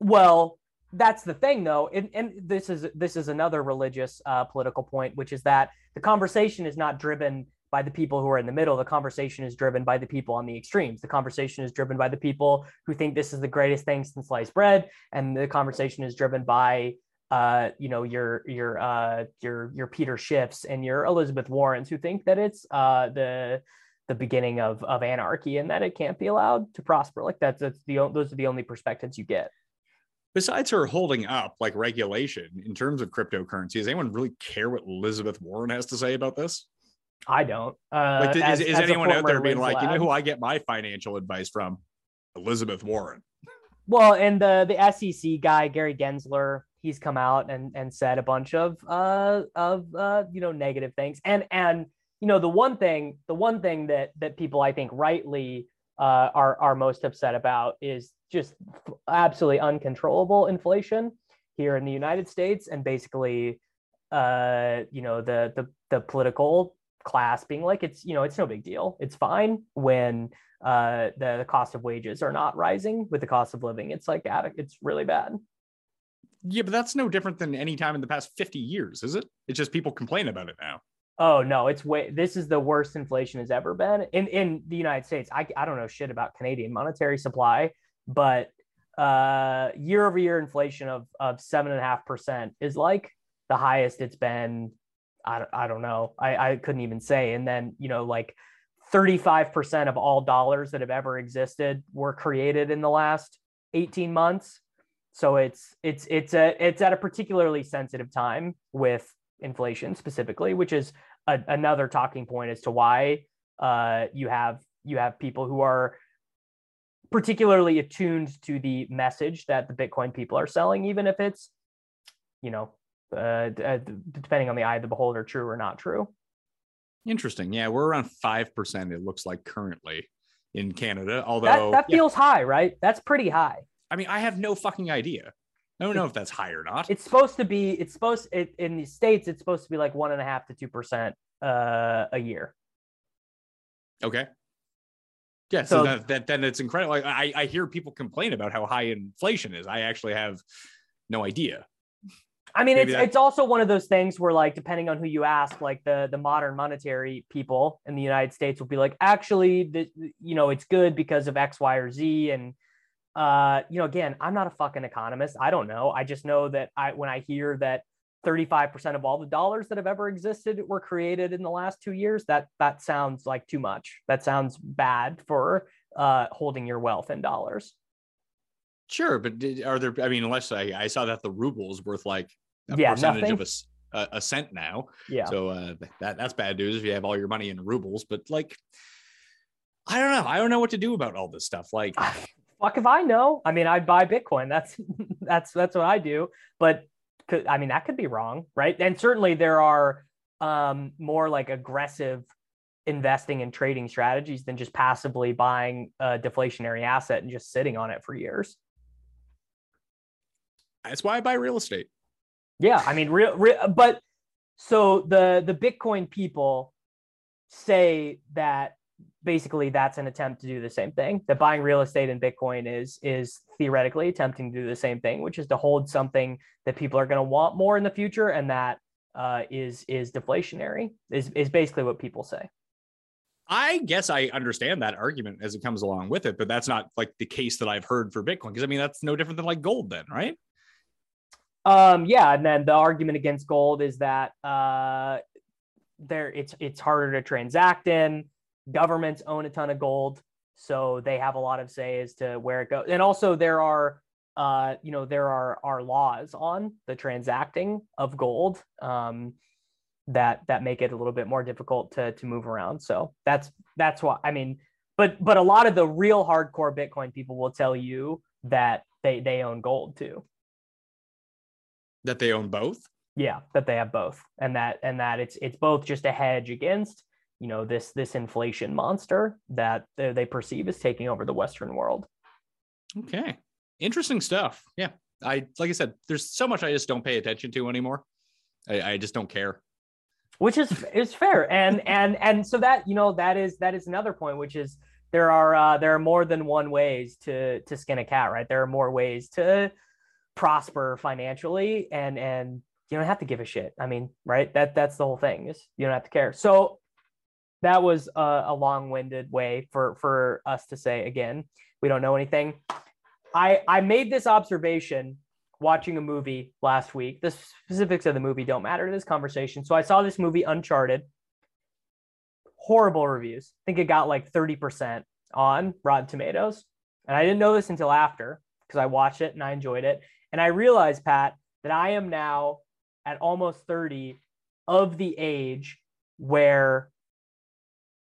Well, that's the thing though and, and this is this is another religious uh, political point which is that the conversation is not driven by the people who are in the middle. The conversation is driven by the people on the extremes. The conversation is driven by the people who think this is the greatest thing since sliced bread and the conversation is driven by uh, you know your your uh, your your Peter Schiffs and your Elizabeth Warrens who think that it's uh, the the beginning of of anarchy and that it can't be allowed to prosper. Like that's that's the those are the only perspectives you get besides her holding up like regulation in terms of cryptocurrency, does anyone really care what Elizabeth Warren has to say about this? I don't. Uh, like, as, is, is anyone out there being like, lab. you know who I get my financial advice from? Elizabeth Warren. Well, and the the SEC guy Gary Gensler, he's come out and and said a bunch of uh of uh you know negative things, and and you know the one thing the one thing that that people I think rightly uh, are are most upset about is just absolutely uncontrollable inflation here in the United States, and basically, uh, you know, the the the political class being like, it's you know, it's no big deal, it's fine when uh, the, the cost of wages are not rising with the cost of living. It's like it's really bad. Yeah, but that's no different than any time in the past 50 years, is it? It's just people complain about it now. Oh no, it's way. This is the worst inflation has ever been in in the United States. I I don't know shit about Canadian monetary supply, but uh, year over year inflation of of seven and a half percent is like the highest it's been. I I don't know. I I couldn't even say. And then you know like. 35% of all dollars that have ever existed were created in the last 18 months so it's it's it's a it's at a particularly sensitive time with inflation specifically which is a, another talking point as to why uh, you have you have people who are particularly attuned to the message that the Bitcoin people are selling, even if it's, you know, uh, uh, depending on the eye of the beholder, true or not true. Interesting. Yeah, we're around five percent. It looks like currently in Canada. Although that, that feels yeah. high, right? That's pretty high. I mean, I have no fucking idea. I don't know if that's high or not. It's supposed to be. It's supposed it, in the states. It's supposed to be like one and a half to two percent uh, a year. Okay. Yeah, so, so that, that, then it's incredible. I I hear people complain about how high inflation is. I actually have no idea. I mean, Maybe it's that... it's also one of those things where, like, depending on who you ask, like the the modern monetary people in the United States will be like, actually, the, you know, it's good because of X, Y, or Z, and uh, you know, again, I'm not a fucking economist. I don't know. I just know that I when I hear that 35% of all the dollars that have ever existed were created in the last two years, that that sounds like too much. That sounds bad for uh, holding your wealth in dollars. Sure, but are there? I mean, unless I, I saw that the ruble is worth like a yeah, percentage nothing. of a, a, a cent now. Yeah. So uh, that that's bad news if you have all your money in rubles. But like, I don't know. I don't know what to do about all this stuff. Like, <sighs> fuck if I know. I mean, I buy Bitcoin. That's <laughs> that's that's what I do. But could, I mean, that could be wrong, right? And certainly there are um, more like aggressive investing and trading strategies than just passively buying a deflationary asset and just sitting on it for years. That's why I buy real estate. Yeah, I mean, real, real but so the the Bitcoin people say that basically that's an attempt to do the same thing that buying real estate in bitcoin is is theoretically attempting to do the same thing which is to hold something that people are going to want more in the future and that uh, is is deflationary is is basically what people say I guess I understand that argument as it comes along with it, but that's not like the case that I've heard for Bitcoin. Because I mean, that's no different than like gold, then, right? Um, yeah, and then the argument against gold is that uh, there it's it's harder to transact in. Governments own a ton of gold, so they have a lot of say as to where it goes. And also, there are uh, you know there are are laws on the transacting of gold um, that that make it a little bit more difficult to to move around. So that's that's why I mean, but but a lot of the real hardcore Bitcoin people will tell you that they they own gold too. That they own both. Yeah, that they have both, and that and that it's it's both just a hedge against you know this this inflation monster that they, they perceive as taking over the Western world. Okay, interesting stuff. Yeah, I like I said, there's so much I just don't pay attention to anymore. I, I just don't care. Which is is fair, and and and so that you know that is that is another point, which is there are uh, there are more than one ways to to skin a cat, right? There are more ways to prosper financially, and and you don't have to give a shit. I mean, right? That that's the whole thing is you don't have to care. So that was a, a long-winded way for for us to say again we don't know anything. I I made this observation watching a movie last week. The specifics of the movie don't matter to this conversation. So I saw this movie Uncharted horrible reviews. I think it got like 30% on Rotten Tomatoes. And I didn't know this until after because I watched it and I enjoyed it. And I realized, Pat, that I am now at almost 30 of the age where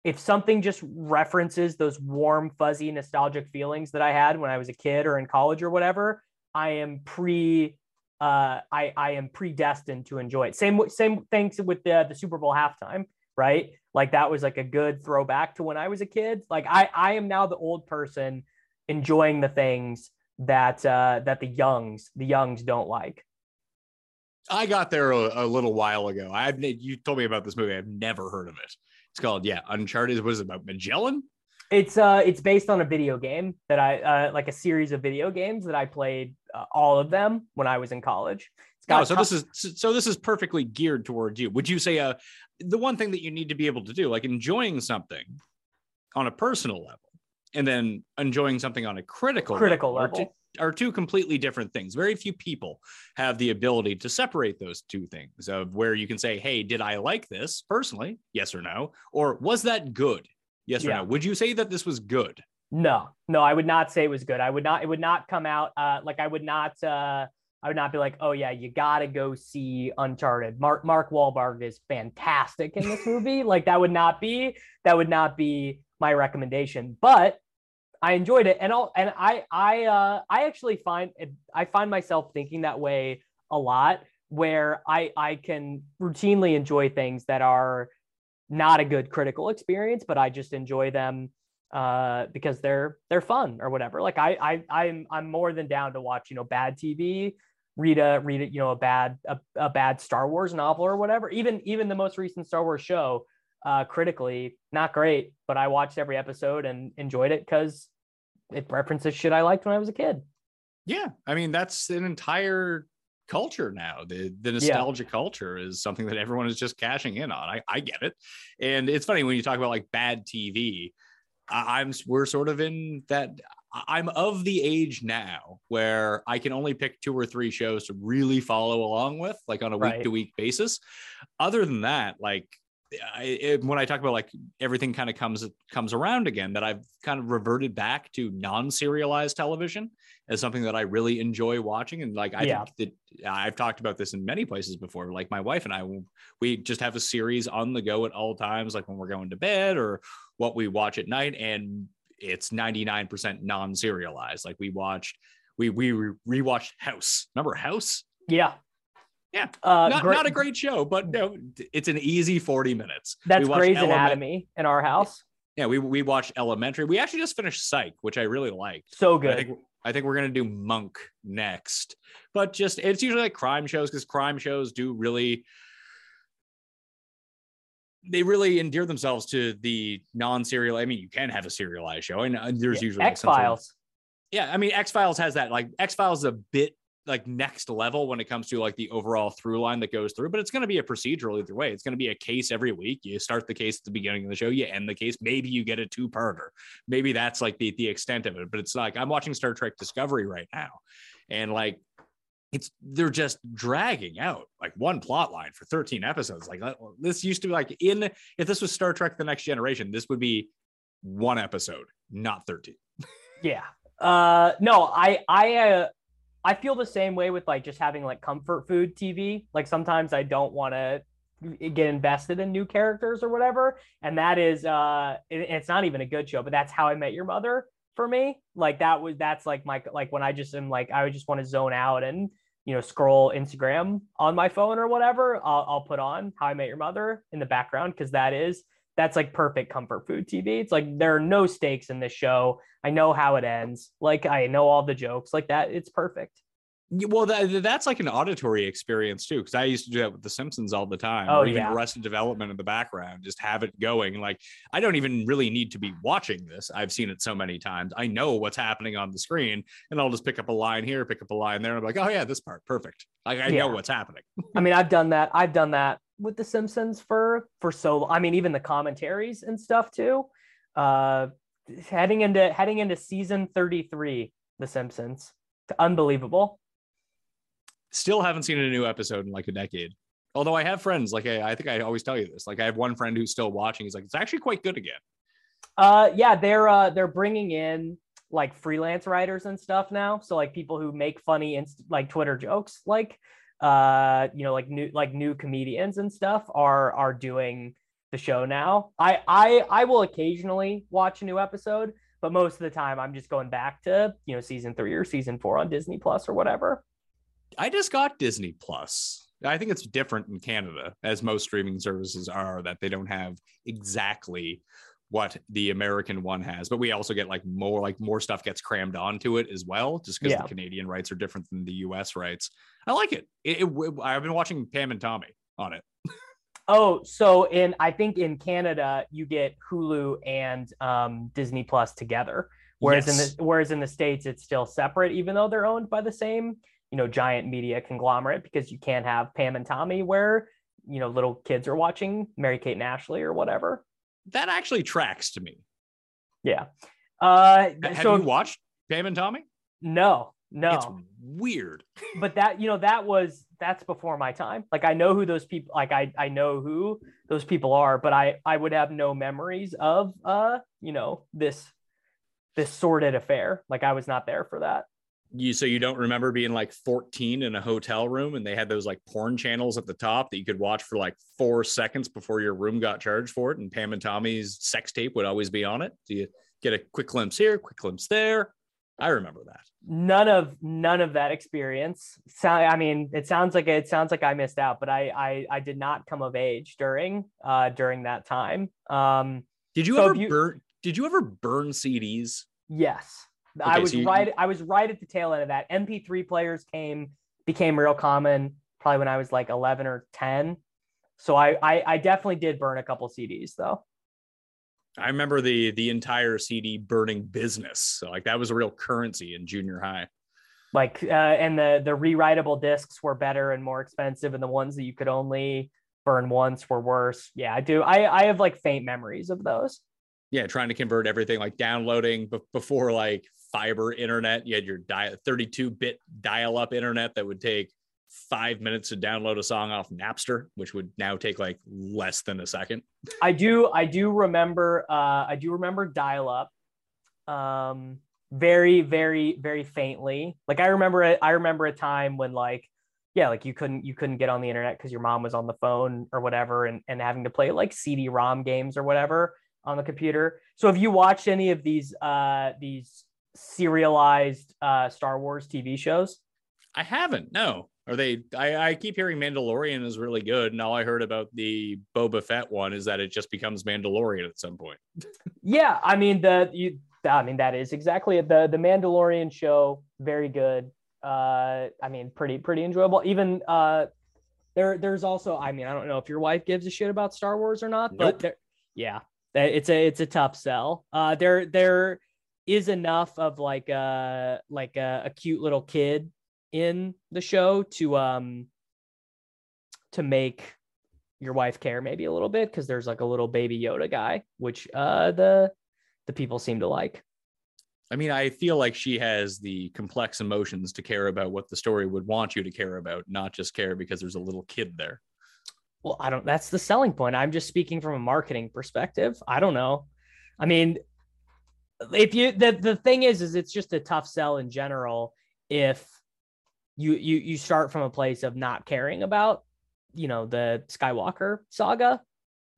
if something just references those warm, fuzzy, nostalgic feelings that I had when I was a kid or in college or whatever, I am pre uh, I, I am predestined to enjoy it. Same same things with the the Super Bowl halftime, right? like that was like a good throwback to when I was a kid. Like I I am now the old person enjoying the things that uh that the youngs the youngs don't like. I got there a, a little while ago. I've you told me about this movie. I've never heard of it. It's called yeah, Uncharted. What is it about Magellan? It's uh it's based on a video game that I uh like a series of video games that I played uh, all of them when I was in college. Oh, so this is so this is perfectly geared towards you. Would you say uh the one thing that you need to be able to do, like enjoying something on a personal level, and then enjoying something on a critical critical level, level. Are, two, are two completely different things. Very few people have the ability to separate those two things of where you can say, "Hey, did I like this personally? Yes or no? Or was that good? Yes yeah. or no? Would you say that this was good?" No, no, I would not say it was good. I would not. It would not come out uh, like I would not. Uh, I would not be like, oh yeah, you gotta go see Uncharted. Mark Mark Wahlberg is fantastic in this <laughs> movie. like that would not be that would not be my recommendation. But I enjoyed it, and all and I I uh, I actually find I find myself thinking that way a lot, where I I can routinely enjoy things that are not a good critical experience, but I just enjoy them uh, because they're they're fun or whatever. Like I I I'm I'm more than down to watch you know bad TV read a read a, you know a bad a, a bad Star Wars novel or whatever. Even even the most recent Star Wars show, uh, critically not great, but I watched every episode and enjoyed it because it references shit I liked when I was a kid. Yeah, I mean that's an entire culture now. The the nostalgia yeah. culture is something that everyone is just cashing in on. I, I get it. And it's funny when you talk about like bad TV. I'm we're sort of in that I'm of the age now where I can only pick two or three shows to really follow along with, like on a week to week basis. Other than that, like I, it, when I talk about like everything kind of comes comes around again, that I've kind of reverted back to non-serialized television as something that I really enjoy watching. And like I yeah. think that uh, I've talked about this in many places before. Like my wife and I, we just have a series on the go at all times, like when we're going to bed or what we watch at night. And it's 99% non-serialized. Like we watched, we we rewatched House. Remember House? Yeah. Yeah, uh, not, not a great show, but no, it's an easy 40 minutes. That's Grey's Element- Anatomy in our house. Yeah, we, we watched Elementary. We actually just finished Psych, which I really liked. So good. I think, I think we're gonna do Monk next, but just it's usually like crime shows because crime shows do really they really endear themselves to the non-serial. I mean, you can have a serialized show, and uh, there's yeah. usually X Files. Yeah, I mean, X Files has that. Like X Files is a bit like next level when it comes to like the overall through line that goes through, but it's going to be a procedural either way. It's going to be a case every week. You start the case at the beginning of the show, you end the case. Maybe you get a two parter. Maybe that's like the the extent of it. But it's like I'm watching Star Trek Discovery right now, and like it's they're just dragging out like one plot line for 13 episodes. Like this used to be like in if this was Star Trek: The Next Generation, this would be one episode, not 13. yeah. Uh, no, I I uh, I feel the same way with like just having like comfort food TV. Like sometimes I don't want to get invested in new characters or whatever, and that is uh, it, it's not even a good show, but that's How I Met Your Mother for me. Like that was that's like my like when I just am like I would just want to zone out and you know scroll Instagram on my phone or whatever. I'll I'll put on How I Met Your Mother in the background because that is that's like perfect comfort food TV. It's like there are no stakes in this show. I know how it ends. Like I know all the jokes. Like that, it's perfect. Well, that, that's like an auditory experience too, because I used to do that with The Simpsons all the time, oh, or even yeah. Arrested Development in the background, just have it going. Like I don't even really need to be watching this. I've seen it so many times. I know what's happening on the screen, and I'll just pick up a line here, pick up a line there, and I'm like, oh yeah, this part, perfect. Like I yeah. know what's happening. I mean, I've done that. I've done that with The Simpsons for for so. I mean, even the commentaries and stuff too. Uh, heading into heading into season 33, The Simpsons, unbelievable Still haven't seen a new episode in like a decade. Although I have friends, like I, I think I always tell you this. Like I have one friend who's still watching. He's like, it's actually quite good again. Uh, yeah, they're uh they're bringing in like freelance writers and stuff now. So like people who make funny inst- like Twitter jokes, like uh you know like new like new comedians and stuff are are doing the show now. I I I will occasionally watch a new episode, but most of the time I'm just going back to you know season three or season four on Disney Plus or whatever. I just got Disney Plus. I think it's different in Canada, as most streaming services are, that they don't have exactly what the American one has, but we also get like more like more stuff gets crammed onto it as well, just because yeah. the Canadian rights are different than the U.S. rights. I like it. It, it. I've been watching Pam and Tommy on it. oh, so in I think in Canada you get Hulu and um, Disney Plus together, whereas yes. in the whereas in the states it's still separate, even though they're owned by the same you know giant media conglomerate because you can't have Pam and Tommy where you know little kids are watching Mary Kate and Ashley or whatever. That actually tracks to me. Yeah. Uh, have so, you watched Pam and Tommy? No, no. It's weird. but that you know that was that's before my time. Like I know who those people like I I know who those people are, but I I would have no memories of uh you know this this sordid affair. Like I was not there for that you so you don't remember being like 14 in a hotel room and they had those like porn channels at the top that you could watch for like four seconds before your room got charged for it and pam and tommy's sex tape would always be on it? So you get a quick glimpse here quick glimpse there? I remember that. None of none of that experience. So i mean it sounds like it sounds like i missed out but i i, I did not come of age during uh during that time. Um did you so ever you, burn did you ever burn cds yes Okay, I was so you, right. I was right at the tail end of that. MP3 players came became real common probably when I was like 11 or 10. So I I, I definitely did burn a couple CDs though. I remember the the entire CD burning business. So like that was a real currency in junior high. Like uh, and the the rewritable discs were better and more expensive, and the ones that you could only burn once were worse. Yeah, I do. I I have like faint memories of those. Yeah, trying to convert everything like downloading b- before like fiber internet. You had your 32 bit dial up internet that would take five minutes to download a song off Napster, which would now take like less than a second. I do, I do remember, uh, I do remember dial up, um, very, very, very faintly. Like I remember it. I remember a time when like, yeah, like you couldn't, you couldn't get on the internet because your mom was on the phone or whatever, and and having to play like CD-ROM games or whatever on the computer. So have you watched any of these, uh, these serialized uh, Star Wars TV shows? I haven't. No. Are they? I, I keep hearing Mandalorian is really good, and all I heard about the Boba Fett one is that it just becomes Mandalorian at some point. <laughs> yeah, I mean the you. I mean that is exactly it. the the Mandalorian show. Very good. Uh, I mean pretty pretty enjoyable. Even uh, there there's also. I mean I don't know if your wife gives a shit about Star Wars or not, nope. but there, yeah, it's a it's a tough sell. Uh, there there is enough of like a like a, a cute little kid in the show to um to make your wife care maybe a little bit because there's like a little baby Yoda guy, which uh the the people seem to like. I mean, I feel like she has the complex emotions to care about what the story would want you to care about, not just care because there's a little kid there. Well, I don't, that's the selling point. I'm just speaking from a marketing perspective. I don't know. I mean, if you, the, the thing is, is it's just a tough sell in general. If you, you, you start from a place of not caring about, you know, the Skywalker saga,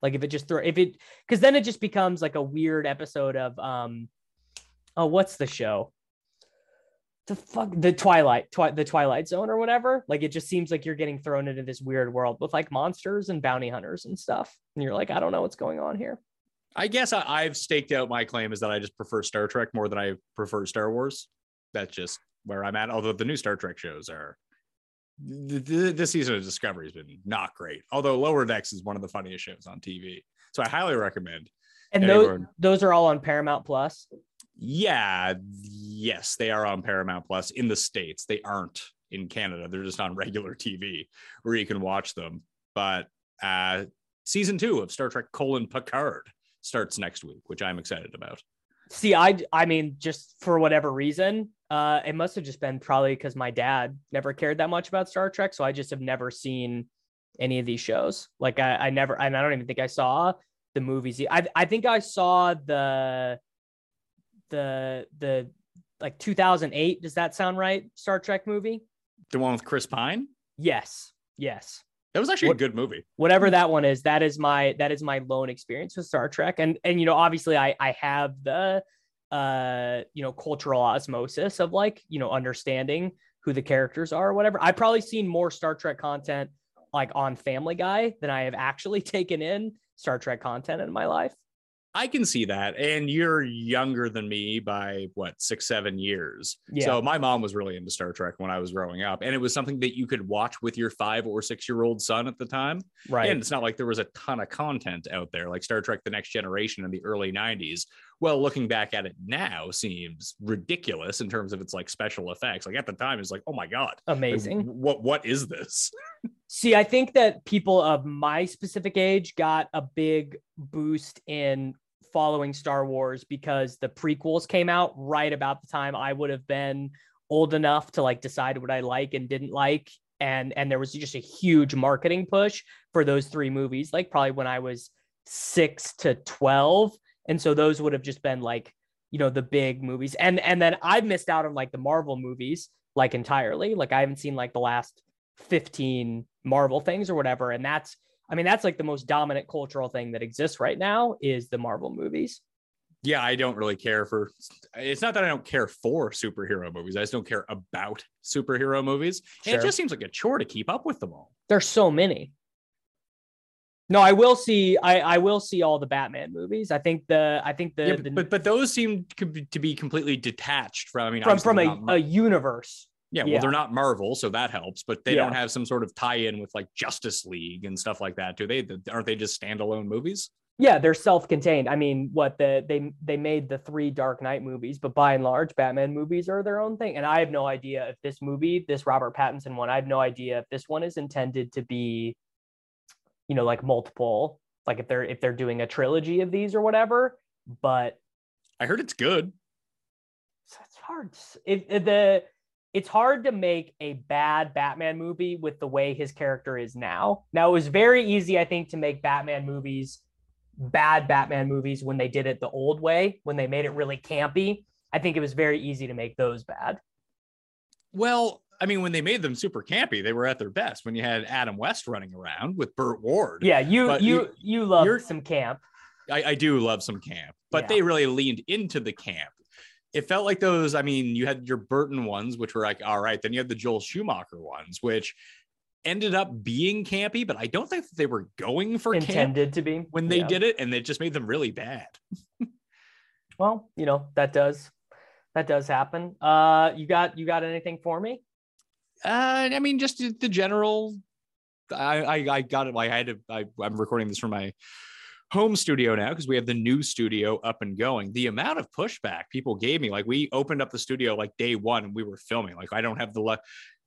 like if it just throw, if it, cause then it just becomes like a weird episode of, um, oh, what's the show? The fuck, the Twilight, twi- the Twilight Zone or whatever. Like it just seems like you're getting thrown into this weird world with like monsters and bounty hunters and stuff, and you're like, I don't know what's going on here. I guess I, have staked out my claim is that I just prefer Star Trek more than I prefer Star Wars. That's just where I'm at. Although the new Star Trek shows are this season of Discovery has been not great. Although Lower Decks is one of the funniest shows on TV, so I highly recommend. And those those are all on Paramount Plus. Yeah, yes, they are on Paramount Plus in the states. They aren't in Canada. They're just on <laughs> regular TV where you can watch them. But uh, season two of Star Trek: colon Picard starts next week, which I'm excited about. See, I I mean, just for whatever reason, uh, it must have just been probably because my dad never cared that much about Star Trek, so I just have never seen any of these shows. Like I, I never, and I don't even think I saw the movies. I I think I saw the the the like 2008. Does that sound right? Star Trek movie. The one with Chris Pine. Yes. Yes. That was actually what, a good movie. Whatever that one is, that is my that is my lone experience with Star Trek. And and you know, obviously I I have the uh you know cultural osmosis of like, you know, understanding who the characters are or whatever. I've probably seen more Star Trek content like on Family Guy than I have actually <laughs> taken in Star Trek content in my life. I can see that. And you're younger than me by what, six, seven years. Yeah. So my mom was really into Star Trek when I was growing up. And it was something that you could watch with your five or six year old son at the time. Right. And it's not like there was a ton of content out there, like Star Trek The Next Generation in the early 90s. Well, looking back at it now seems ridiculous in terms of its like special effects. Like at the time, it's like, oh my God. Amazing. Like, what what is this? <laughs> See, I think that people of my specific age got a big boost in following Star Wars because the prequels came out right about the time I would have been old enough to like decide what I like and didn't like. And and there was just a huge marketing push for those three movies like probably when I was 6 to 12 and so those would have just been like you know the big movies. And and then I've missed out on like the Marvel movies like entirely. Like I haven't seen like the last 15 Marvel things or whatever. And that's I mean, that's like the most dominant cultural thing that exists right now is the Marvel movies. Yeah, I don't really care for it's not that I don't care for superhero movies. I just don't care about superhero movies. Sure. And it just seems like a chore to keep up with them all. There's so many. No, I will see. I, I will see all the Batman movies. I think the I think the, yeah, the but but those seem to be completely detached from. I mean, from from a, a universe. Yeah, well, yeah. they're not Marvel, so that helps, but they yeah. don't have some sort of tie-in with like Justice League and stuff like that, do they? Aren't they just standalone movies? Yeah, they're self-contained. I mean, what the they they made the three Dark Knight movies, but by and large, Batman movies are their own thing. And I have no idea if this movie, this Robert Pattinson one, I have no idea if this one is intended to be, you know, like multiple, like if they're if they're doing a trilogy of these or whatever. But I heard it's good. It's hard. If, if the it's hard to make a bad Batman movie with the way his character is now. Now, it was very easy, I think, to make Batman movies bad Batman movies when they did it the old way, when they made it really campy. I think it was very easy to make those bad. Well, I mean, when they made them super campy, they were at their best. When you had Adam West running around with Burt Ward. Yeah, you but you you love some camp. I, I, do love some camp, but yeah. they really leaned into the camp it felt like those. I mean, you had your Burton ones, which were like, all right. Then you had the Joel Schumacher ones, which ended up being campy, but I don't think that they were going for intended to be when they yeah. did it, and it just made them really bad. <laughs> well, you know that does that does happen. Uh, you got you got anything for me? Uh, I mean, just the general. I I, I got it. I had to. I, I'm recording this from my home studio now because we have the new studio up and going. The amount of pushback people gave me, like we opened up the studio like day one and we were filming. Like I don't have the lu-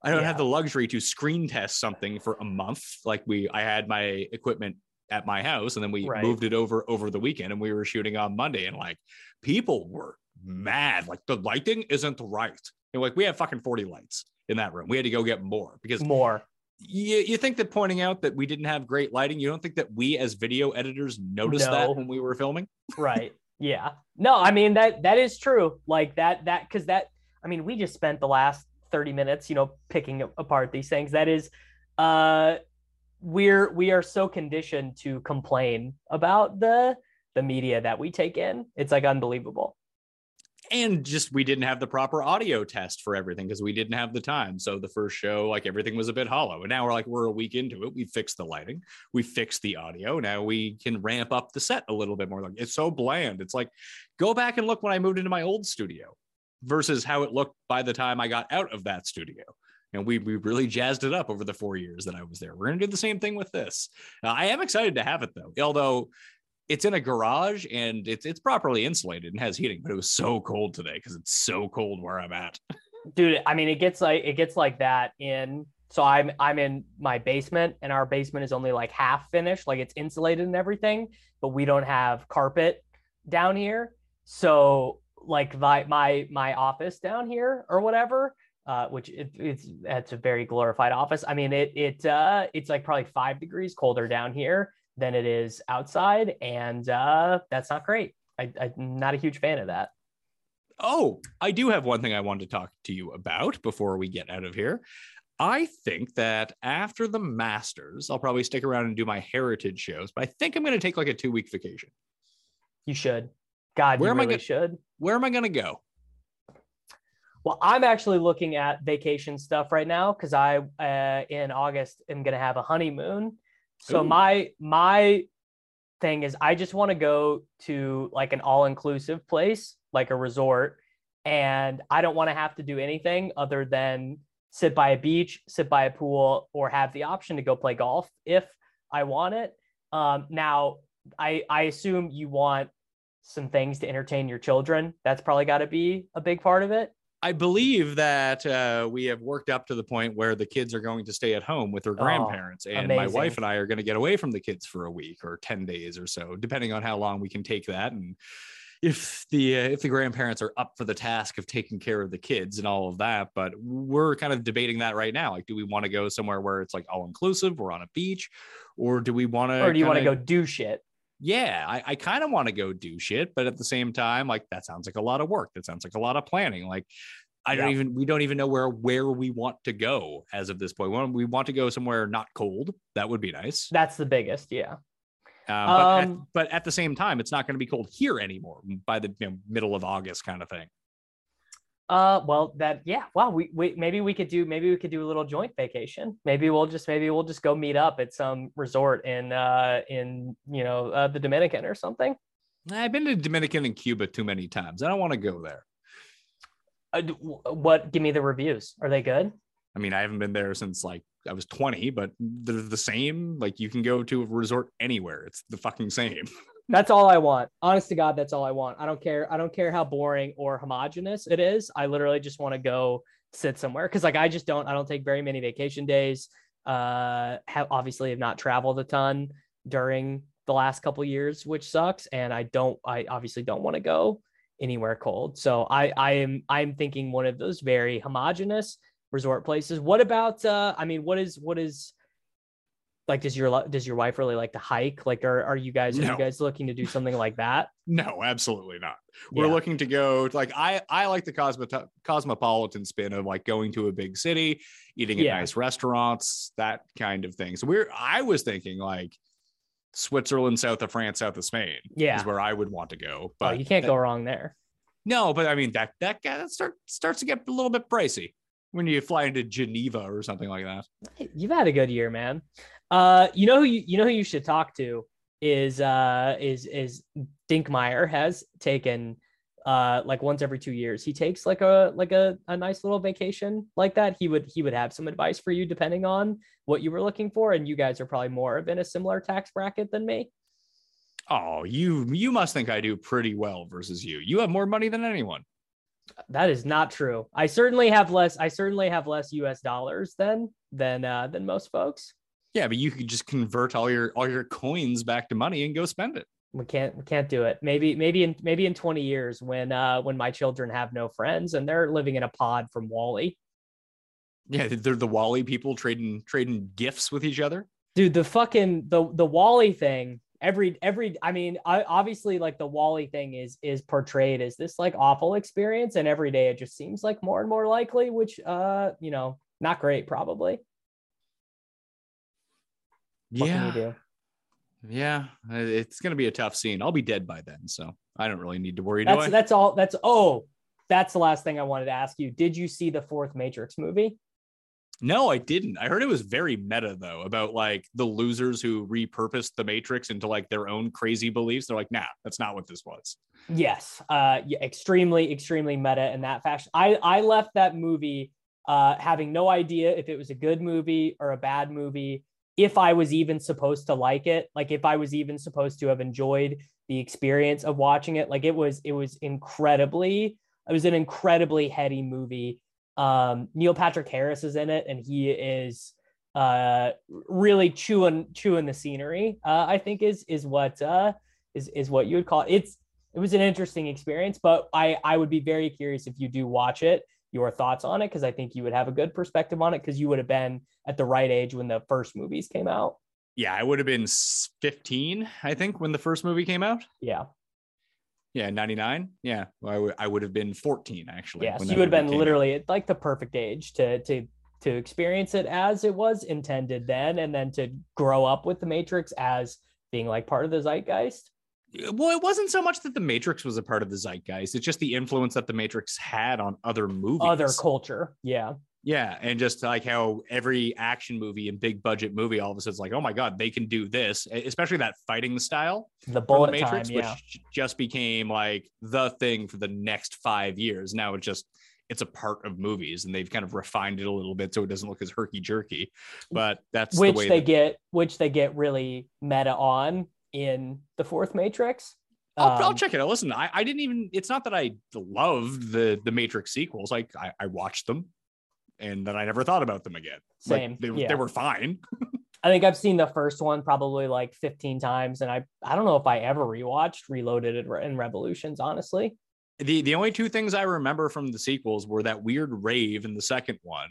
I don't yeah. have the luxury to screen test something for a month. Like we, I had my equipment at my house and then we right. moved it over over the weekend and we were shooting on Monday and like people were mad. Like the lighting isn't right. And like we have fucking 40 lights in that room. We had to go get more because more. You, you think that pointing out that we didn't have great lighting, you don't think that we as video editors noticed no. that when we were filming? right. Yeah. No, I mean that that is true. Like that that because that I mean we just spent the last 30 minutes, you know, picking apart these things. That is uh we're we are so conditioned to complain about the the media that we take in. It's like unbelievable. And just we didn't have the proper audio test for everything because we didn't have the time. So the first show, like everything was a bit hollow. And now we're like, we're a week into it. We fixed the lighting, we fixed the audio. Now we can ramp up the set a little bit more. Like it's so bland. It's like go back and look when I moved into my old studio versus how it looked by the time I got out of that studio and we we really jazzed it up over the four years that I was there. We're gonna do the same thing with this. Uh, I am excited to have it though, although it's in a garage and it's it's properly insulated and has heating. But it was so cold today because it's so cold where I'm at. Dude, I mean, it gets like it gets like that in. So I'm I'm in my basement, and our basement is only like half finished, like it's insulated and everything, but we don't have carpet down here. So like my my my office down here or whatever uh, which it, it's it's a very glorified office. I mean, it it uh, it's like probably five degrees colder down here than it is outside, and uh, that's not great. I, I'm not a huge fan of that. Oh, I do have one thing I wanted to talk to you about before we get out of here. I think that after the Masters, I'll probably stick around and do my heritage shows, but I think I'm going to take like a two week vacation. You should. God, where am really I go- should. Where am I going to go? Well, I'm actually looking at vacation stuff right now because I uh, in August am gonna have a honeymoon. So Ooh. my my thing is I just want to go to like an all inclusive place, like a resort, and I don't want to have to do anything other than sit by a beach, sit by a pool, or have the option to go play golf if I want it. Um, now, I I assume you want some things to entertain your children. That's probably got to be a big part of it. I believe that uh, we have worked up to the point where the kids are going to stay at home with their oh, grandparents, oh, and amazing. my wife and I are going to get away from the kids for a week or ten days or so, depending on how long we can take that, and if the uh, if the grandparents are up for the task of taking care of the kids and all of that. But we're kind of debating that right now. Like, do we want to go somewhere where it's like all inclusive? We're on a beach, or do we want to? Or do you want to go do shit? Yeah, I, I kind of want to go do shit, but at the same time, like that sounds like a lot of work. That sounds like a lot of planning. Like I don't even we don't even know where where we want to go as of this point. We want to go somewhere not cold. That would be nice. That's the biggest, yeah. Um, but, um, at, but at the same time, it's not going to be cold here anymore by the you know, middle of August, kind of thing. Uh, well, that yeah. Wow, we, we maybe we could do maybe we could do a little joint vacation. Maybe we'll just maybe we'll just go meet up at some resort in uh in you know uh, the Dominican or something. I've been to Dominican and Cuba too many times. I don't want to go there. Uh, what? Give me the reviews. Are they good? I mean, I haven't been there since like I was 20, but they're the same. Like you can go to a resort anywhere. It's the fucking same. <laughs> That's all I want. Honest to God, that's all I want. I don't care. I don't care how boring or homogenous it is. I literally just want to go sit somewhere because, like, I just don't. I don't take very many vacation days. Uh, have obviously have not traveled a ton during the last couple years, which sucks. And I don't. I obviously don't want to go anywhere cold. So I I am I'm thinking one of those very homogenous resort places. What about? uh I mean, what is what is like does your does your wife really like to hike? Like are, are you guys are no. you guys looking to do something like that? <laughs> No absolutely not. We're looking to go like i i like the cosmo- cosmopolitan spin of like going to a big city eating at yeah. nice restaurants that kind of thing. So we're i was thinking like switzerland south of france south of spain yeah. is where i would want to go oh, but oh, you can't that, go wrong there. No but i mean that that, that start, starts to get a little bit pricey when you fly into geneva or something like that. You've had a good year man uh, you know who you, you know who you should talk to is uh is is Dinkmeyer has taken uh like once every two years. He takes like a like a, a nice little vacation like that. He would he would have some advice for you depending on what you were looking for and you guys are probably more of in a similar tax bracket than me. Oh you you must think i do pretty well versus you. You have more money than anyone. That is not true. I certainly have less i certainly have less us dollars than than uh than most folks yeah, but you could just convert all your all your coins back to money and go spend it. we can't we can't do it. Maybe maybe in maybe in 20 years when uh when my children have no friends and they're living in a pod from WALL-E. Yeah, they're the WALL-E people trading trading gifts with each other. Dude, the fucking the the WALL-E thing. Every every I mean, I, obviously like the WALL-E thing is is portrayed as this like awful experience, and every day it just seems like more and more likely, which uh you know not great probably. What yeah. Yeah, it's going to be a tough scene. I'll be dead by then, so I don't really need to worry. That's that's all. That's oh, that's the last thing I wanted to ask you. Did you see the fourth Matrix movie? No, I didn't. I heard it was very meta though, about like the losers who repurposed the Matrix into like their own crazy beliefs. They're like, nah, that's not what this was. Yes, uh, yeah, extremely, extremely meta in that fashion. I I left that movie uh, having no idea if it was a good movie or a bad movie if I was even supposed to like it, like if I was even supposed to have enjoyed the experience of watching it, like it was, it was incredibly, it was an incredibly heady movie. Um, Neil Patrick Harris is in it, and he is uh, really chewing chewing the scenery. Uh, I think is is what uh, is is what you would call it. It's it was an interesting experience, but I I would be very curious if you do watch it your thoughts on it because I think you would have a good perspective on it because you would have been at the right age when the first movies came out. Yeah, I would have been 15, I think, when the first movie came out. Yeah. Yeah, 99. Yeah. Well, I, w- I would have been 14 actually. Yes, you would have been literally at like the perfect age to to to experience it as it was intended then and then to grow up with the Matrix as being like part of the zeitgeist well, it wasn't so much that the Matrix was a part of the zeitgeist. It's just the influence that the Matrix had on other movies, other culture. Yeah. Yeah. And just like how every action movie and big budget movie all of a sudden is like, oh my God, they can do this, especially that fighting style. The bullet the Matrix, time, yeah. which just became like the thing for the next five years. Now it's just it's a part of movies and they've kind of refined it a little bit so it doesn't look as herky jerky. But that's which the they that- get which they get really meta on in the fourth Matrix. I'll, um, I'll, check it out. Listen, I, I didn't even. It's not that I loved the the Matrix sequels. Like I, I watched them, and then I never thought about them again. Same. Like, they, yeah. they were fine. <laughs> I think I've seen the first one probably like 15 times, and I I don't know if I ever rewatched Reloaded and Revolutions. Honestly, the the only two things I remember from the sequels were that weird rave in the second one.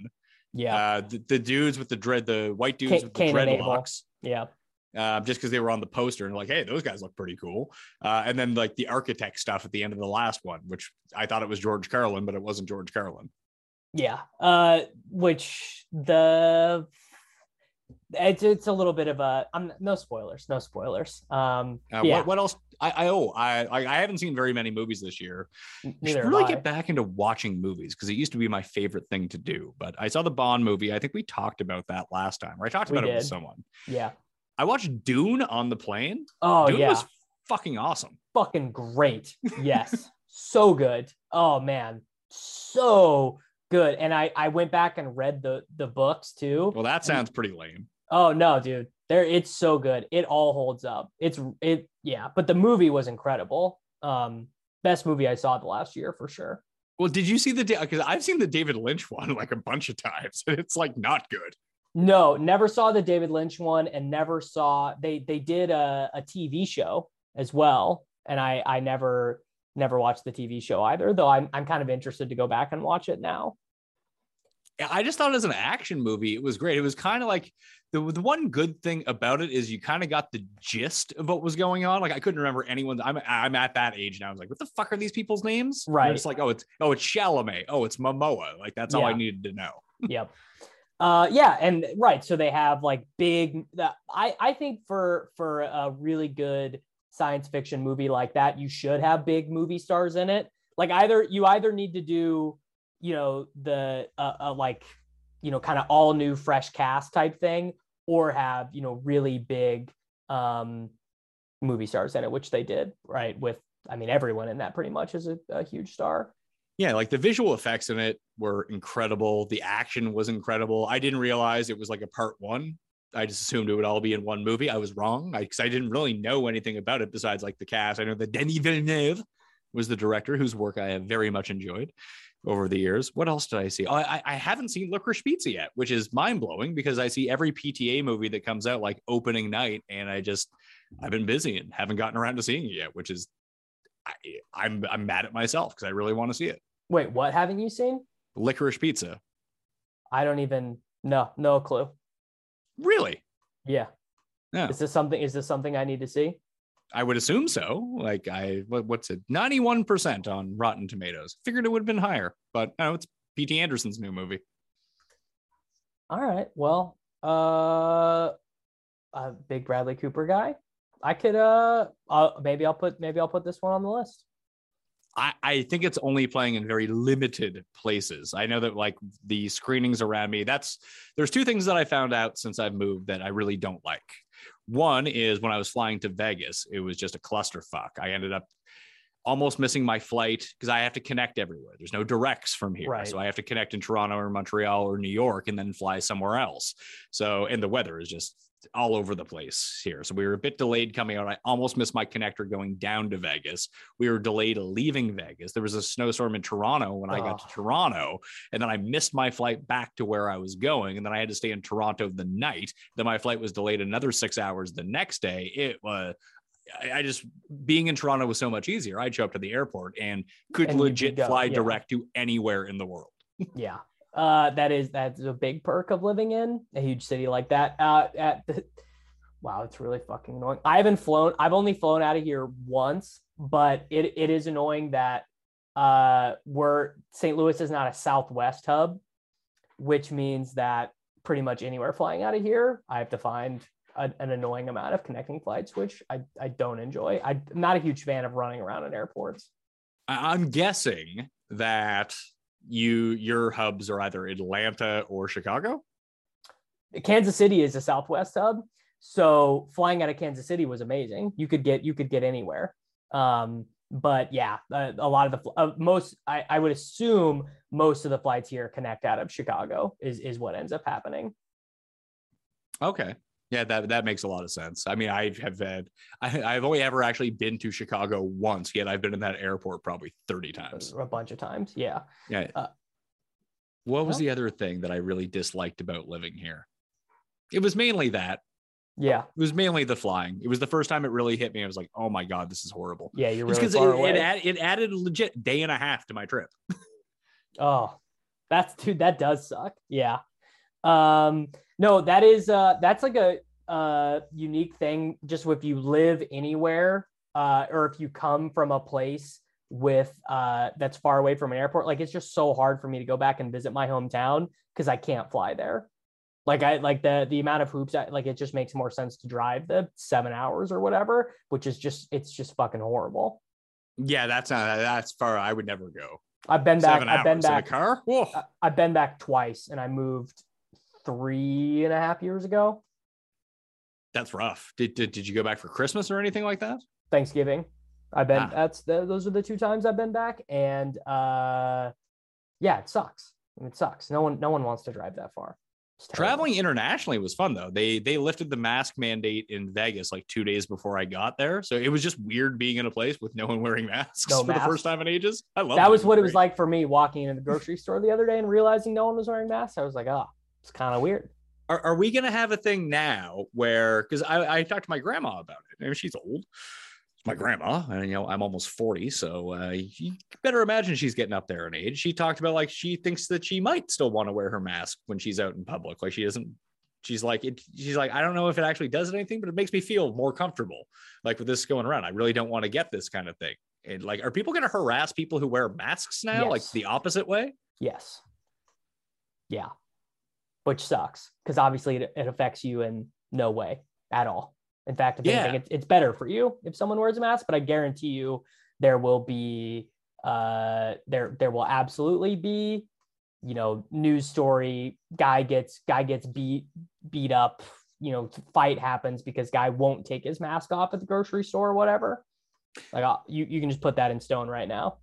Yeah, uh, the, the dudes with the dread, the white dudes with the dreadlocks. Yeah, uh, just because they were on the poster and like, hey, those guys look pretty cool. Uh, and then like the architect stuff at the end of the last one, which I thought it was George Carlin, but it wasn't George Carlin. Yeah, uh, which the it's it's a little bit of a I'm no spoilers, no spoilers. Um, uh, yeah. what, what else? I, I oh I I haven't seen very many movies this year. Neither should really get back into watching movies because it used to be my favorite thing to do. But I saw the Bond movie. I think we talked about that last time, or I talked we about did. it with someone. Yeah, I watched Dune on the plane. Oh Dune yeah, was fucking awesome. Fucking great. Yes, <laughs> so good. Oh man, so good. And I I went back and read the the books too. Well, that sounds pretty lame. Oh no, dude. There it's so good. It all holds up. It's it yeah, but the movie was incredible. Um best movie I saw the last year for sure. Well, did you see the because I've seen the David Lynch one like a bunch of times <laughs> and it's like not good. No, never saw the David Lynch one and never saw they they did a, a TV show as well. And I I never never watched the TV show either, though I'm I'm kind of interested to go back and watch it now. I just thought as an action movie, it was great. It was kind of like the, the one good thing about it is you kind of got the gist of what was going on. Like I couldn't remember anyone. I'm I'm at that age now. I was like, what the fuck are these people's names? Right. it's like, oh, it's oh, it's Chalamet. Oh, it's Momoa. Like that's all. I needed to know. yep. <laughs> Uh, yeah, and right. So they have like big. I I think for for a really good science fiction movie like that, you should have big movie stars in it. Like either you either need to do, you know, the uh, uh like, you know, kind of all new fresh cast type thing, or have you know really big um movie stars in it, which they did. Right with, I mean, everyone in that pretty much is a, a huge star yeah, like the visual effects in it were incredible. The action was incredible. I didn't realize it was like a part one. I just assumed it would all be in one movie. I was wrong because I, I, didn't really know anything about it besides like the cast. I know that Denis Villeneuve was the director, whose work I have very much enjoyed. over the years. What else did I see? Oh, I, I haven't seen Licorice Pizza yet, which is mind blowing because I see every PTA movie that comes out like opening night, and I just I've been busy and haven't gotten around to seeing it yet, which is I, I'm I'm mad at myself because I really want to see it. Wait, what haven't you seen? Licorice Pizza. I don't even no no clue. Really? Yeah. Yeah. Is this something? Is this something I need to see? I would assume so. Like I, what, what's it? Ninety-one percent on Rotten Tomatoes. Figured it would have been higher, but no, it's P.T. Anderson's new movie. All right. Well, uh, a big Bradley Cooper guy. I could uh, uh, maybe I'll put maybe I'll put this one on the list. I, I think it's only playing in very limited places. I know that like the screenings around me, that's there's two things that I found out since I've moved that I really don't like. One is when I was flying to Vegas, it was just a clusterfuck. I ended up almost missing my flight because I have to connect everywhere. There's no directs from here. Right. So I have to connect in Toronto or Montreal or New York and then fly somewhere else. So, and the weather is just all over the place here. So we were a bit delayed coming out. I almost missed my connector going down to Vegas. We were delayed leaving Vegas. There was a snowstorm in Toronto when I got to Oh. Toronto, and then I missed my flight back to where I was going. And then I had to stay in Toronto the night. Then my flight was delayed another six hours the next day. It was. I I just being in Toronto was so much easier. I'd show up to the airport and could And legit go, fly yeah. direct to anywhere in the world. <laughs> Yeah. Uh, that is that's a big perk of living in a huge city like that. Uh, at the, wow, it's really fucking annoying. I haven't flown. I've only flown out of here once, but it it is annoying that uh, we're St. Louis is not a Southwest hub, which means that pretty much anywhere flying out of here, I have to find a, an annoying amount of connecting flights, which I I don't enjoy. I'm not a huge fan of running around in airports. I- I'm guessing that you your hubs are either Atlanta or Chicago. Kansas City is a Southwest hub, so flying out of Kansas City was amazing. You could get you could get anywhere. Um, but yeah, a, a lot of the uh, most I, I would assume most of the flights here connect out of Chicago is is what ends up happening. Okay. Yeah, that that makes a lot of sense. I mean, I have had I, I've only ever actually been to Chicago once, yet I've been in that airport probably 30 times. A bunch of times, yeah. Yeah. Uh, what was well- the other thing that I really disliked about living here? It was mainly that. Yeah, It was mainly the flying. It was the first time it really hit me. I was like, "Oh my god, this is horrible." yeah, you're really far it, away. it, add, it added a legit day and a half to my trip. <laughs> Oh, that's dude, that does suck. Yeah. Um, no, that is uh that's like a uh unique thing just if you live anywhere, uh, or if you come from a place with uh that's far away from an airport, like it's just so hard for me to go back and visit my hometown because I can't fly there. Like I like the the amount of hoops I, like it just makes more sense to drive the seven hours or whatever, which is just it's just fucking horrible. Yeah, that's not that's far. I would never go. I've been back. Seven I've been hours in a back. car. Whoa. I- I've been back twice and I moved three and a half years ago. That's rough. Did, did did you go back for Christmas or anything like that? Thanksgiving. I've been Ah. that's the, those are the two times I've been back. And uh yeah, it sucks. It sucks. No one no one wants to drive that far. Traveling internationally was fun though. They they lifted the mask mandate in Vegas like two days before I got there, so it was just weird being in a place with no one wearing <laughs> masks No for the first time in ages. I love that was what it was like for me walking into the grocery store the other day and realizing no one was wearing masks. I was like, oh, it's kind of weird. Are, are we gonna have a thing now where because I, I talked to my grandma about it. I mean, she's old. My grandma, and you know I'm almost 40, so uh, you better imagine she's getting up there in age. She talked about like she thinks that she might still want to wear her mask when she's out in public. Like she doesn't. She's like it, she's like I don't know if it actually does anything, but it makes me feel more comfortable. Like with this going around, I really don't want to get this kind of thing. And like, are people going to harass people who wear masks now? Like the opposite way? Yes. Yeah. Which sucks because obviously it, it affects you in no way at all. In fact, if Yeah. anything, it's, it's better for you if someone wears a mask, but I guarantee you there will be uh there there will absolutely be you know news story guy gets guy gets beat beat up you know fight happens because guy won't take his mask off at the grocery store or whatever like uh, you you can just put that in stone right now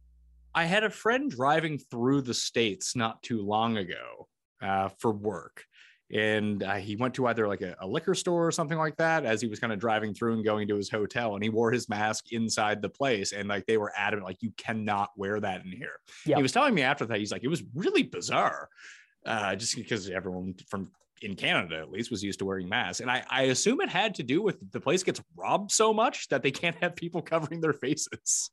I had a friend driving through the states not too long ago uh, for work, and uh, he went to either like a, a, liquor store or something like that as he was kind of driving through and going to his hotel and he wore his mask inside the place and like they were adamant like you cannot wear that in here. Yep. he was telling me after that he's like it was really bizarre uh, just because everyone from in canada at least was used to wearing masks. And I, I assume it had to do with the place gets robbed so much that they can't have people <laughs> covering their faces.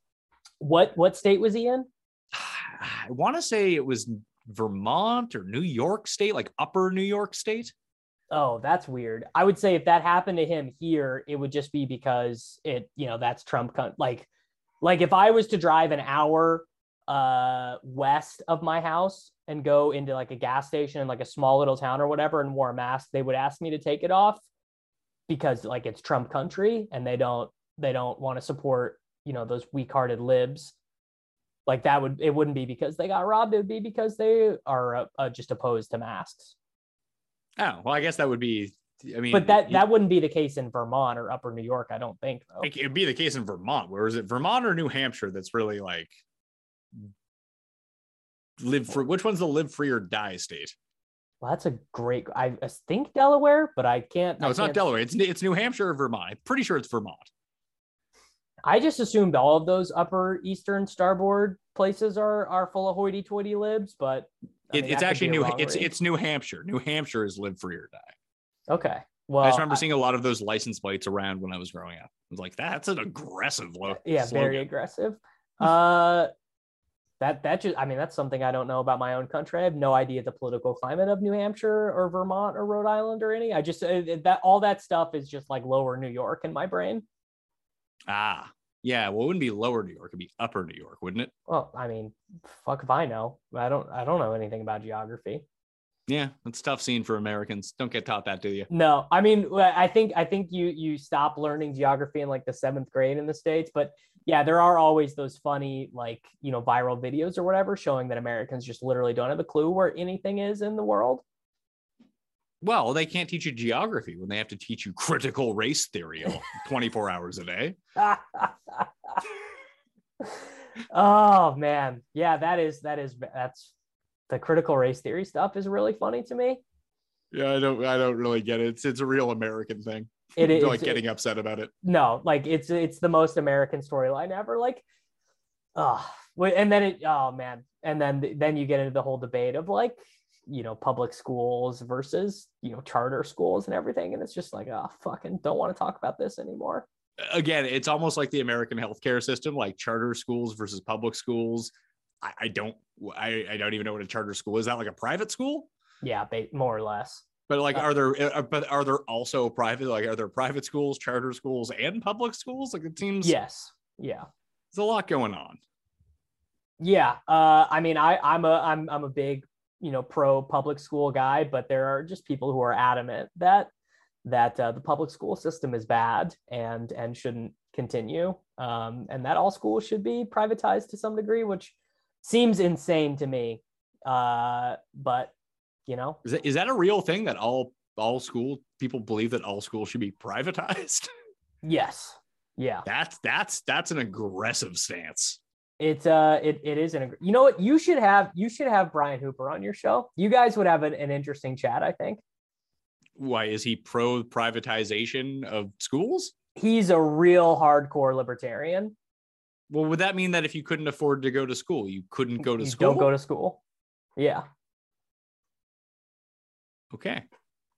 What what state was he in? <sighs> I want to say it was Vermont or New York State, like upper New York State. Oh, that's weird. I would say if that happened to him here, it would just be because it, you know, that's Trump. Con- like, like if I was to drive an hour uh west of my house and go into like a gas station in like a small little town or whatever and wore a mask, they would ask me to take it off because like it's Trump country and they don't they don't want to support, you know, those weak-hearted libs like that would it wouldn't be because they got robbed it would be because they are uh, just opposed to masks oh well i guess that would be i mean but that that wouldn't be the case in vermont or upper new york i don't think though. it would be the case in vermont where is it vermont or new hampshire that's really like live for which one's the live free or die state well, that's a great. I think Delaware, but I can't. No, it's can't... not Delaware. It's it's New Hampshire or Vermont. I'm pretty sure it's Vermont. I just assumed all of those upper eastern starboard places are are full of hoity-toity libs, but it, it's actually New it's it's New Hampshire. New Hampshire is live free or die. Okay. Well, I just remember I, seeing a lot of those license plates around when I was growing up. I was like, that's an aggressive look. Yeah, slogan. very aggressive. uh, that that just I mean that's something I don't know about my own country. I have no idea the political climate of New Hampshire or Vermont or Rhode Island or any. I just that all that stuff is just like lower New York in my brain. Ah, yeah. Well, it wouldn't be lower New York; it'd be upper New York, wouldn't it? Well, I mean, fuck if I know. I don't. I don't know anything about geography. Yeah, it's tough scene for Americans. Don't get taught that, do you? No, I mean, I think I think you you stop learning geography in like the seventh grade in the states, but yeah, there are always those funny like you know viral videos or whatever showing that Americans just literally don't have a clue where anything is in the world. Well, they can't teach you geography when they have to teach you critical race theory <laughs> 24 hours a day. <laughs> oh man. Yeah, that is that is that's the critical race theory stuff is really funny to me. Yeah, I don't I don't really get it. It's it's a real American thing. It is like getting upset about it. No, like it's it's the most American storyline ever. Like, oh, and then it oh man, and then then you get into the whole debate of like you know public schools versus you know charter schools and everything. And it's just like oh fucking don't want to talk about this anymore. Again it's almost like the american healthcare system like charter schools versus public schools. I, I don't I, I don't even know what a charter school is. That like a private school? Yeah more or less. But like uh, are there uh, but are there also private like are there private schools charter schools and public schools? Like it seems yes yeah. There's a lot going on. Yeah uh i mean i i'm a i'm i'm a big you know pro public school guy but there are just people who are adamant that that uh, the public school system is bad and and shouldn't continue. Um, and that all schools should be privatized to some degree which seems insane to me. Uh, but you know. Is that, is that a real thing that all all school people believe that all schools should be privatized? <laughs> Yes. Yeah. That's that's that's an aggressive stance it's uh it, it is an you know what? You should have you should have brian hooper on your show. You guys would have an, an interesting chat i think. Why is he pro privatization of schools? He's a real hardcore libertarian. Well would that mean that if you couldn't afford to go to school you couldn't go to you school don't go to school. Yeah. Okay.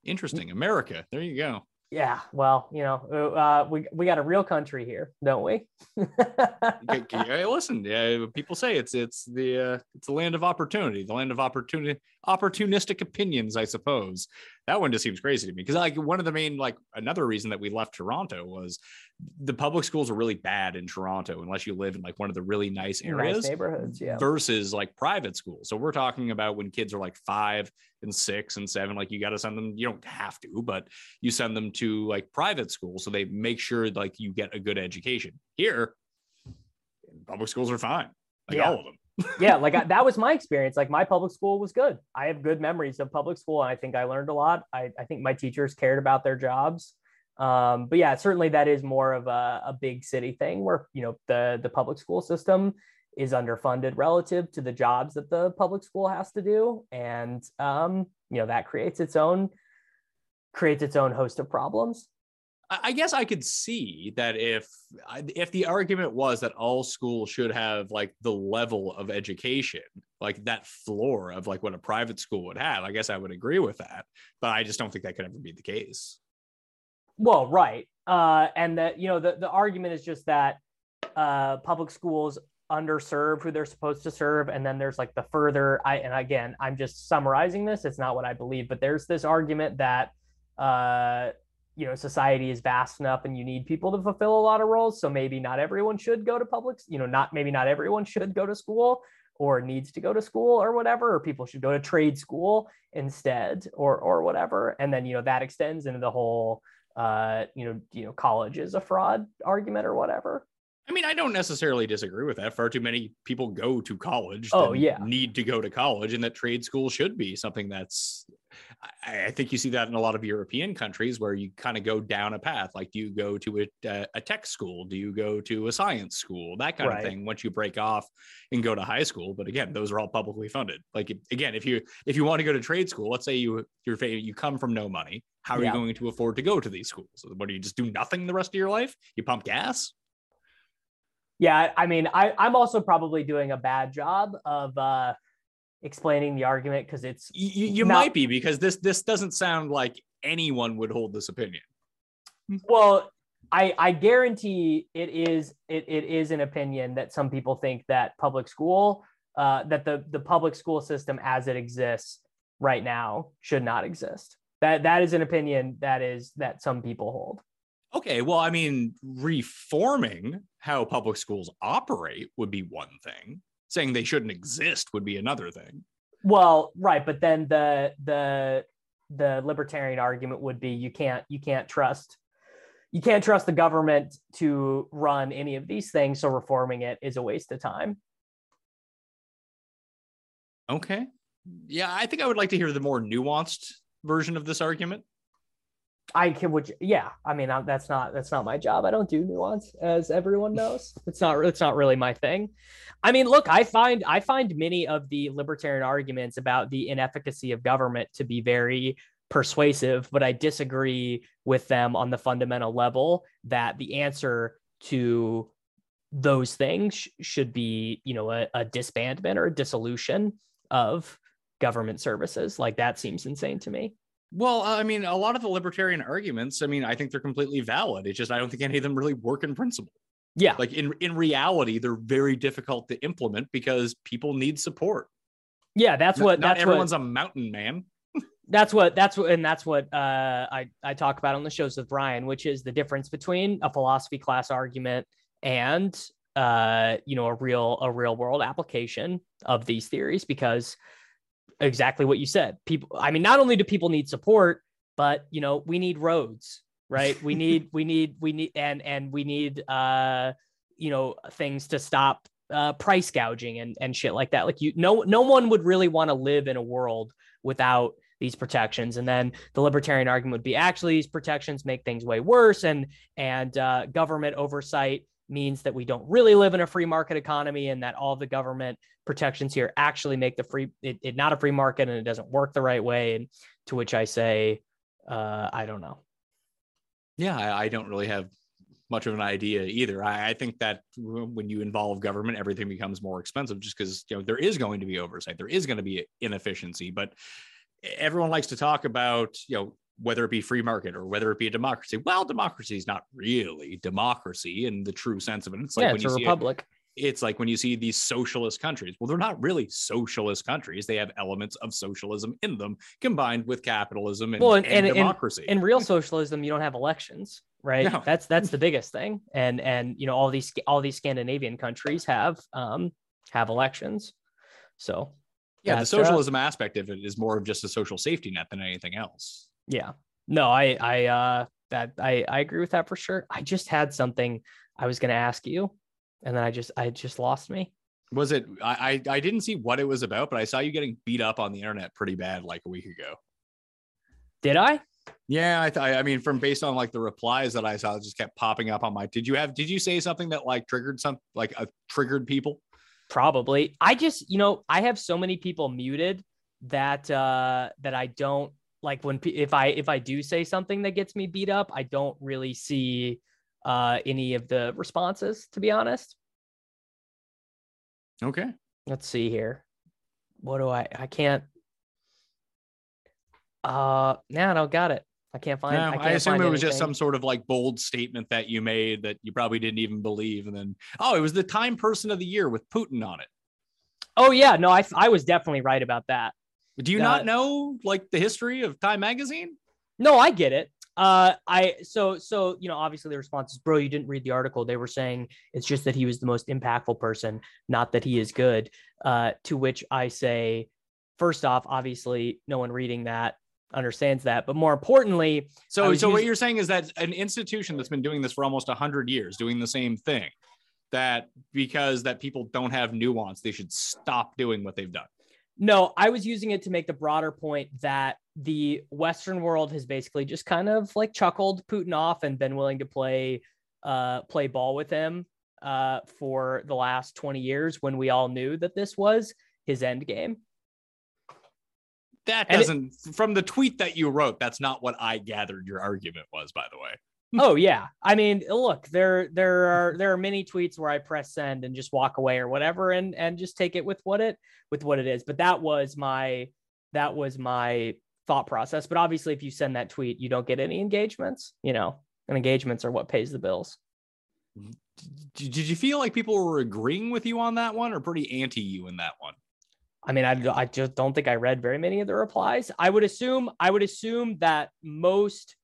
Interesting. America. There you go yeah, well, you know, uh, we we got a real country here, don't we? <laughs> hey, listen, yeah, people say it's it's the uh, it's the land of opportunity, the land of opportunity, opportunistic opinions, I suppose. That one just seems crazy to me because like one of the main like another reason that we left Toronto was the public schools are really bad in Toronto unless you live in like one of the really nice areas, nice neighborhoods, yeah. Versus like private schools. So we're talking about when kids are like five and six and seven, like you got to send them. You don't have to, but you send them to like private schools so they make sure like you get a good education. Here, public schools are fine, like yeah. all of them. Yeah, like I, that was my experience. Like my public school was good. I have good memories of public school, and I think I learned a lot. I, I think my teachers cared about their jobs. Um, but yeah, certainly that is more of a, a big city thing where you know the the public school system is underfunded relative to the jobs that the public school has to do, and um, you know that creates its own creates its own host of problems. I guess I could see that if if the argument was that all schools should have like the level of education, like that floor of like what a private school would have, I guess I would agree with that. But I just don't think that could ever be the case. Well, right, uh, and that you know the the argument is just that uh, public schools underserve who they're supposed to serve, and then there's like the further. I and again, I'm just summarizing this. It's not what I believe, but there's this argument that uh, you know society is vast enough and you need people to fulfill a lot of roles so maybe not everyone should go to public you know not maybe not everyone should go to school or needs to go to school or whatever or people should go to trade school instead or or whatever and then you know that extends into the whole uh you know you know college is a fraud argument or whatever I mean, I don't necessarily disagree with that. Far too many people go to college. Oh, yeah. Need to go to college, and that trade school should be something that's. I, I think you see that in a lot of European countries where you kind of go down a path. Like, do you go to a, uh, a tech school? Do you go to a science school? That kind right. of thing. Once you break off and go to high school, but again, those are all publicly funded. Like, again, if you if you want to go to trade school, let's say you you're you come from no money. How are yeah. you going to afford to go to these schools? What do you just do nothing the rest of your life? You pump gas? yeah, I mean, I, I'm also probably doing a bad job of uh, explaining the argument because it's you, you not... might be because this this doesn't sound like anyone would hold this opinion. Well, I I guarantee it is it, it is an opinion that some people think that public school uh, that the the public school system as it exists right now should not exist. That that is an opinion that is that some people hold. Okay, well, I mean, reforming how public schools operate would be one thing. Saying they shouldn't exist would be another thing. Well, right, but then the the the libertarian argument would be you can't you can't trust you can't trust the government to run any of these things, so reforming it is a waste of time. Okay. Yeah, I think I would like to hear the more nuanced version of this argument. I can would yeah. I mean I'm, that's not that's not my job. I don't do nuance, as everyone knows. <laughs> It's not it's not really my thing. I mean, look, I find I find many of the libertarian arguments about the inefficacy of government to be very persuasive, but I disagree with them on the fundamental level that the answer to those things should be, you know, a, a disbandment or a dissolution of government services. Like that seems insane to me. Well, I mean, a lot of the libertarian arguments, I mean, I think they're completely valid. It's just I don't think any of them really work in principle. Yeah. Like in in reality, they're very difficult to implement because people need support. Yeah, that's what not, that's everyone's what, a mountain man. <laughs> that's what that's what and that's what uh, I I talk about on the shows with Brian, which is the difference between a philosophy class argument and uh you know a real a real world application of these theories because exactly what you said. People, I mean, not only do people need support, but you know, we need roads, right? we <laughs> need, we need, we need, and and we need, uh, you know, things to stop uh, price gouging and and shit like that. Like you, no, no one would really want to live in a world without these protections. And then the libertarian argument would be actually these protections make things way worse, and and uh, government oversight means that we don't really live in a free market economy and that all the government protections here actually make the free it, it not a free market and it doesn't work the right way and to which i say uh, i don't know yeah I, I, don't really have much of an idea either I, I think that when you involve government everything becomes more expensive just because you know there is going to be oversight there is going to be inefficiency but everyone likes to talk about you know whether it be free market or whether it be a democracy. Well, democracy is not really democracy in the true sense of it. It's like yeah, when it's you a republic. It, it's like when you see these socialist countries. Well, they're not really socialist countries. They have elements of socialism in them combined with capitalism and, well, and, and, and democracy. In, real socialism, you don't have elections, right? No. That's that's the biggest thing. And and you know all these all these Scandinavian countries have um have elections. So yeah, the uh, socialism uh, aspect of it is more of just a social safety net than anything else. Yeah. No, I I uh that I I agree with that for sure. I just had something I was going to ask you and then I just I just lost me. Was it I I didn't see what it was about, but I saw you getting beat up on the internet pretty bad like a week ago. Did I? Yeah, I th- I mean from based on like the replies that I saw it just kept popping up on my Did you have did you say something that like triggered some like uh, triggered people? Probably. I just, you know, I have so many people muted that uh that I don't like when if I if I do say something that gets me beat up, I don't really see uh any of the responses to be honest. Okay. Let's see here. What do I I can't uh now I don't got it. I can't find. No, I, can't I assume find it was anything. just some sort of like bold statement that you made that you probably didn't even believe, and then oh, it was the Time Person of the Year with Putin on it. Oh yeah, no, I I was definitely right about that. Do you Uh, not know like the history of Time Magazine? No, I get it. Uh, I so so you know obviously the response is, bro, you didn't read the article. They were saying it's just that he was the most impactful person, not that he is good. Uh, to which I say, first off, obviously no one reading that understands that, but more importantly, So, so what you're saying is that an institution that's been doing this for almost hundred years, doing the same thing, that because that people don't have nuance, they should stop doing what they've done. No, I was using it to make the broader point that the Western world has basically just kind of like chuckled Putin off and been willing to play uh play ball with him uh for the last 20 years when we all knew that this was his end game. That doesn't, from the tweet that you wrote, that's not what I gathered your argument was, by the way. <laughs> oh yeah. I mean, look, there there are there are many tweets where I press send and just walk away or whatever and and just take it with what it with what it is. But that was my that was my thought process. But obviously if you send that tweet, you don't get any engagements, you know. And engagements are what pays the bills. Did you feel like people were agreeing with you on that one or pretty anti you in that one? I mean, I, I just don't think I read very many of the replies. I would assume I would assume that most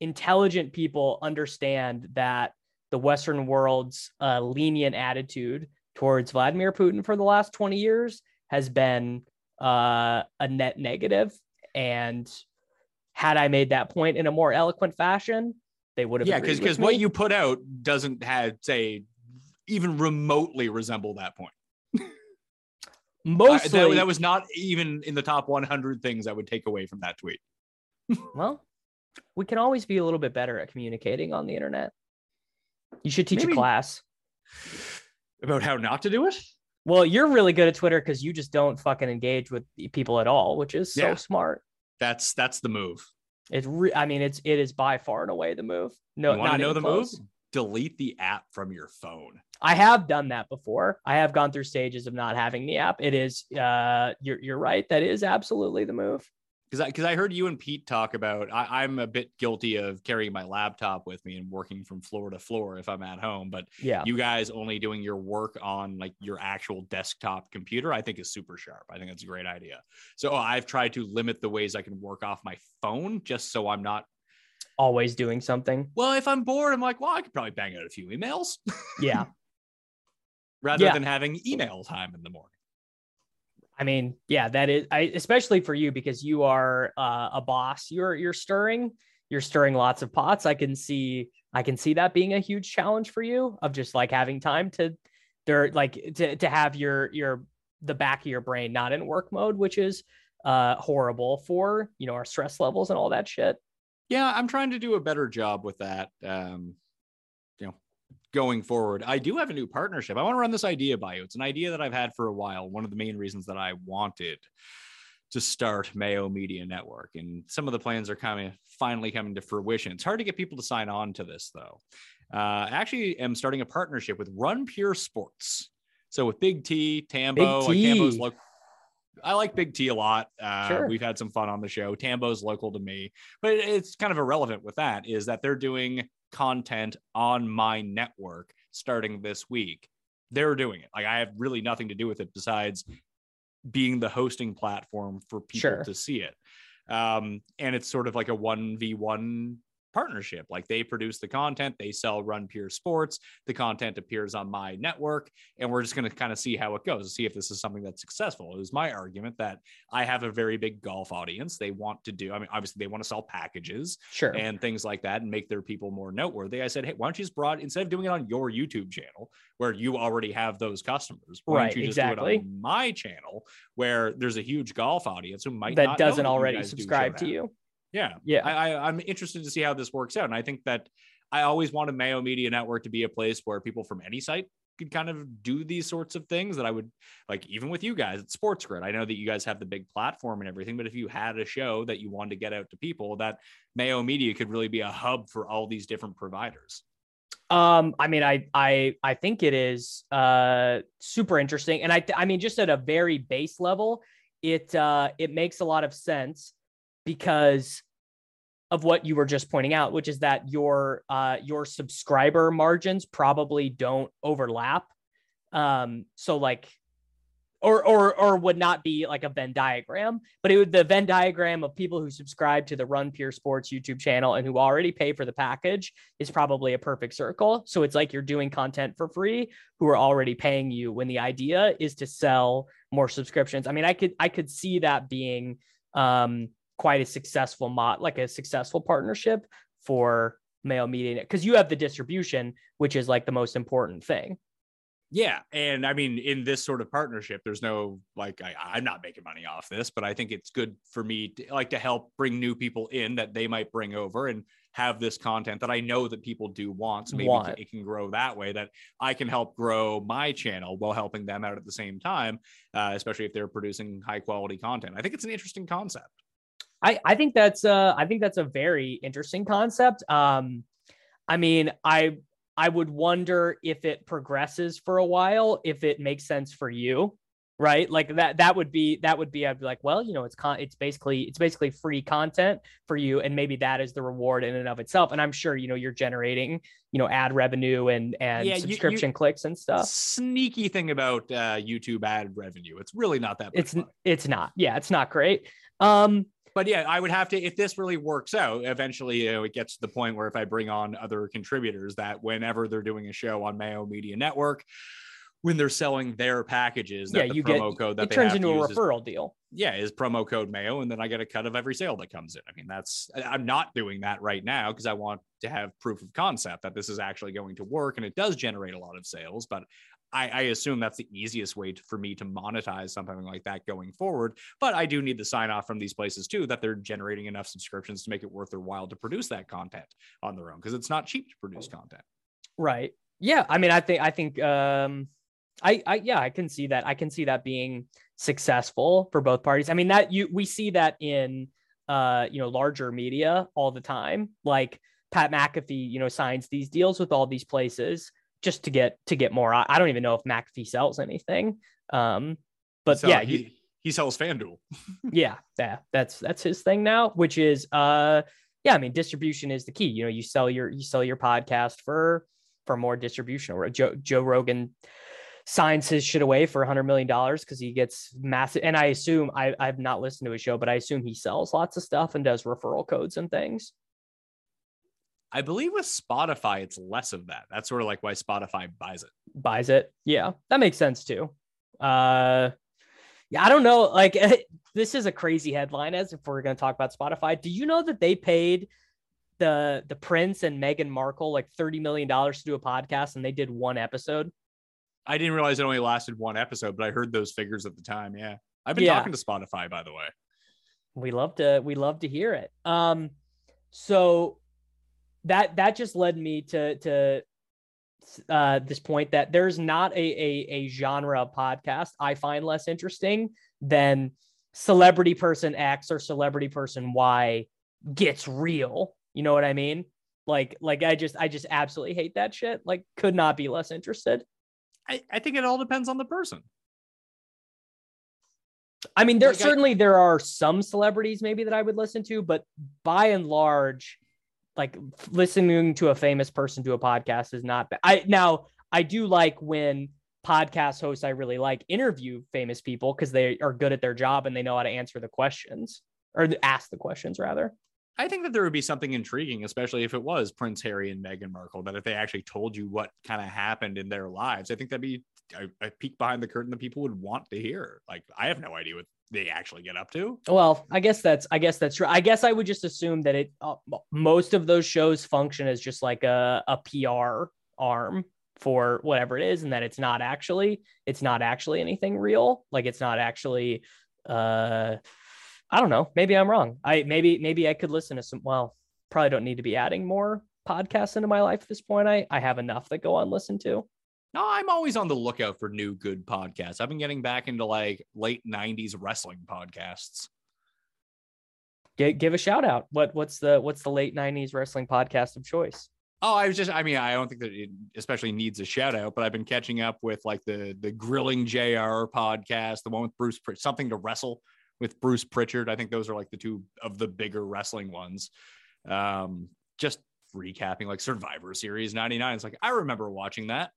intelligent people understand that the Western world's uh, lenient attitude towards Vladimir Putin for the last 20 years has been uh, a net negative. And had I made that point in a more eloquent fashion, they would have. Yeah, because because what you put out doesn't have say even remotely resemble that point. Mostly that, that was not even in the top 100 things I would take away from that tweet. <laughs> Well, we can always be a little bit better at communicating on the internet. You should teach Maybe- a class. About how not to do it? Well, you're really good at Twitter because you just don't fucking engage with people at all, which is so Yeah. smart. That's that's the move. It's re- I mean, it's it is by far and away the move. No, you want not to know the close. move? Delete the app from your phone. I have done that before. I have gone through stages of not having the app. It is uh you're you're right. That is absolutely the move. Because I because I heard you and Pete talk about. I, I'm a bit guilty of carrying my laptop with me and working from floor to floor if I'm at home. But Yeah. you guys only doing your work on like your actual desktop computer, I think is super sharp. I think that's a great idea. So oh, I've tried to limit the ways I can work off my phone just so I'm not. Always doing something. Well, if I'm bored, I'm like, well, I could probably bang out a few emails <laughs> Yeah. rather Yeah. than having email time in the morning. I mean, yeah, that is I especially for you because you are uh, a boss. You're you're stirring, you're stirring lots of pots. I can see I can see that being a huge challenge for you of just like having time to there like to to have your your the back of your brain not in work mode, which is uh horrible for, you know, our stress levels and all that shit. Yeah, I'm trying to do a better job with that. Um, going forward, I do have a new partnership. I want to run this idea by you. It's an idea that I've had for a while. One of the main reasons that I wanted to start Mayo Media Network, and some of the plans are coming finally coming to fruition. It's hard to get people to sign on to this though. Uh, I actually am starting a partnership with Run Pure Sports. So with Big T, Tambo, like T. Tambo's local. I like Big T a lot. Uh, Sure. We've had some fun on the show. Tambo's local to me, but it's kind of irrelevant with that is that they're doing content on my network starting this week. They're doing it. Like I have really nothing to do with it besides being the hosting platform for people Sure. to see it. Um, and it's sort of like a 1v1 partnership. Like they produce the content, they sell Run Pure Sports, the content appears on my network, and we're just going to kind of see how it goes, see if this is something that's successful. It was my argument that I have a very big golf audience. They want to do, I mean, obviously, they want to sell packages Sure. and things like that and make their people more noteworthy. I said, hey, why don't you just broad instead of doing it on your YouTube channel where you already have those customers, why Right, don't you just exactly. do it on my channel where there's a huge golf audience who might that not doesn't already subscribe to you. Yeah, Yeah. I, I, I'm interested to see how this works out, and I think that I always wanted Mayo Media Network to be a place where people from any site could kind of do these sorts of things that I would like, even with you guys at Sports Grid. I know that you guys have the big platform and everything, but if you had a show that you wanted to get out to people, that Mayo Media could really be a hub for all these different providers. Um, I mean, I I I think it is uh super interesting, and I I mean, just at a very base level, it uh it makes a lot of sense because of what you were just pointing out, which is that your uh your subscriber margins probably don't overlap. Um, so like or or or would not be like a Venn diagram, but it would the Venn diagram of people who subscribe to the Run Pure Sports YouTube channel and who already pay for the package is probably a perfect circle. So it's like you're doing content for free who are already paying you when the idea is to sell more subscriptions. I mean, I could I could see that being um quite a successful mod like a successful partnership for Mayo Media because you have the distribution, which is like the most important thing. Yeah, and I mean, in this sort of partnership, there's no like I, am not making money off this, but I think it's good for me to like to help bring new people in that they might bring over and have this content that I know that people do want. So maybe want. it can grow that way. That I can help grow my channel while helping them out at the same time, uh, especially if they're producing high quality content. I think it's an interesting concept. I I think that's uh I think that's a very interesting concept. Um, I mean, I I would wonder if it progresses for a while, if it makes sense for you, right? Like that that would be that would be I'd be like, well, you know, it's con it's basically it's basically free content for you and maybe that is the reward in and of itself. And I'm sure, you know, you're generating, you know, ad revenue and and yeah, subscription you, you, clicks and stuff. Sneaky thing about uh YouTube ad revenue. It's really not that It's fun. it's not. Yeah, it's not great. Um but yeah, I would have to if this really works out. Eventually, you know, it gets to the point where if I bring on other contributors, that whenever they're doing a show on Mayo Media Network, when they're selling their packages, yeah, you promo get, code that it turns into a referral is, deal. Yeah, is promo code Mayo, and then I get a cut of every sale that comes in. I mean, that's I'm not doing that right now because I want to have proof of concept that this is actually going to work, and it does generate a lot of sales. But I, I, assume that's the easiest way to, for me to monetize something like that going forward. But I do need the sign off from these places too that they're generating enough subscriptions to make it worth their while to produce that content on their own because it's not cheap to produce content. Right. Yeah. I mean, I think I think um, I, I yeah I can see that I can see that being successful for both parties. I mean that you we see that in uh you know larger media all the time like. Pat McAfee, you know, signs these deals with all these places just to get to get more. I, I don't even know if McAfee sells anything. Um, but so yeah, he, he sells FanDuel. <laughs> yeah, yeah, that's that's his thing now, which is uh yeah, I mean distribution is the key. You know, you sell your you sell your podcast for for more distribution. Or Joe Joe Rogan signs his shit away for a hundred million dollars because he gets massive. And I assume I I've not listened to his show, but I assume he sells lots of stuff and does referral codes and things. I believe with Spotify, it's less of that. That's sort of like why Spotify buys it. Buys it. Yeah, that makes sense too. Uh, yeah, I don't know. Like, <laughs> this is a crazy headline. As if we're going to talk about Spotify, do you know that they paid the the Prince and Meghan Markle like thirty million dollars to do a podcast, and they did one episode? I didn't realize it only lasted one episode, but I heard those figures at the time. Yeah, I've been yeah. talking to Spotify, by the way. We love to we love to hear it. Um, so that that just led me to to uh, this point that there's not a, a, a genre of podcast I find less interesting than celebrity person X or celebrity person Y gets real. You know what I mean? Like like I just I just absolutely hate that shit. Like could not be less interested. I, I think it all depends on the person. I mean, there like certainly I, there are some celebrities maybe that I would listen to, but by and large, like listening to a famous person do a podcast is not bad. I now I do like when podcast hosts I really like interview famous people because they are good at their job and they know how to answer the questions or ask the questions rather. I think that there would be something intriguing, especially if it was Prince Harry and Meghan Markle, that if they actually told you what kind of happened in their lives, I think that'd be a, a peek behind the curtain that people would want to hear. Like, I have no idea what they actually get up to. Well, I guess that's I guess that's true. I guess I would just assume that it uh, most of those shows function as just like a a PR arm for whatever it is and that it's not actually it's not actually anything real. Like it's not actually uh i don't know. Maybe i'm wrong. I maybe maybe i could listen to some well probably don't need to be adding more podcasts into my life at this point. I i have enough that go on listen to No, I'm always on the lookout for new good podcasts. I've been getting back into like late '90s wrestling podcasts. Give, give a shout out. What what's the what's the late '90s wrestling podcast of choice? Oh, I was just, I mean, I don't think that it especially needs a shout out, but I've been catching up with like the the Grilling JR podcast, the one with Bruce, something to wrestle with Bruce Prichard. I think those are like the two of the bigger wrestling ones. Um, just recapping like Survivor Series 99. It's like, I remember watching that.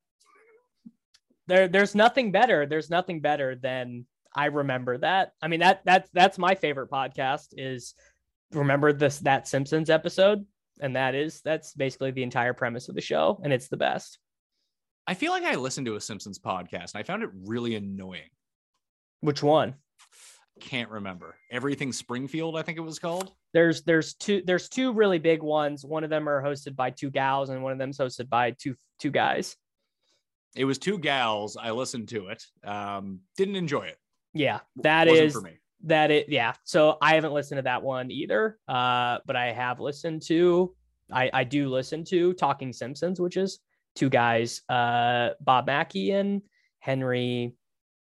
There, there's nothing better. There's nothing better than I remember that. I mean, that that's that's my favorite podcast is remember this that Simpsons episode. And that is that's basically the entire premise of the show, and it's the best. I feel like I listened to a Simpsons podcast and I found it really annoying. Which one? Can't remember. Everything Springfield, I think it was called. There's there's two there's two really big ones. One of them are hosted by two gals, and one of them's hosted by two two guys. It was two gals. I listened to it. Um, didn't enjoy it. Yeah, that is for me that it yeah so i haven't listened to that one either uh but i have listened to i i do listen to talking simpsons which is two guys uh bob mackey and henry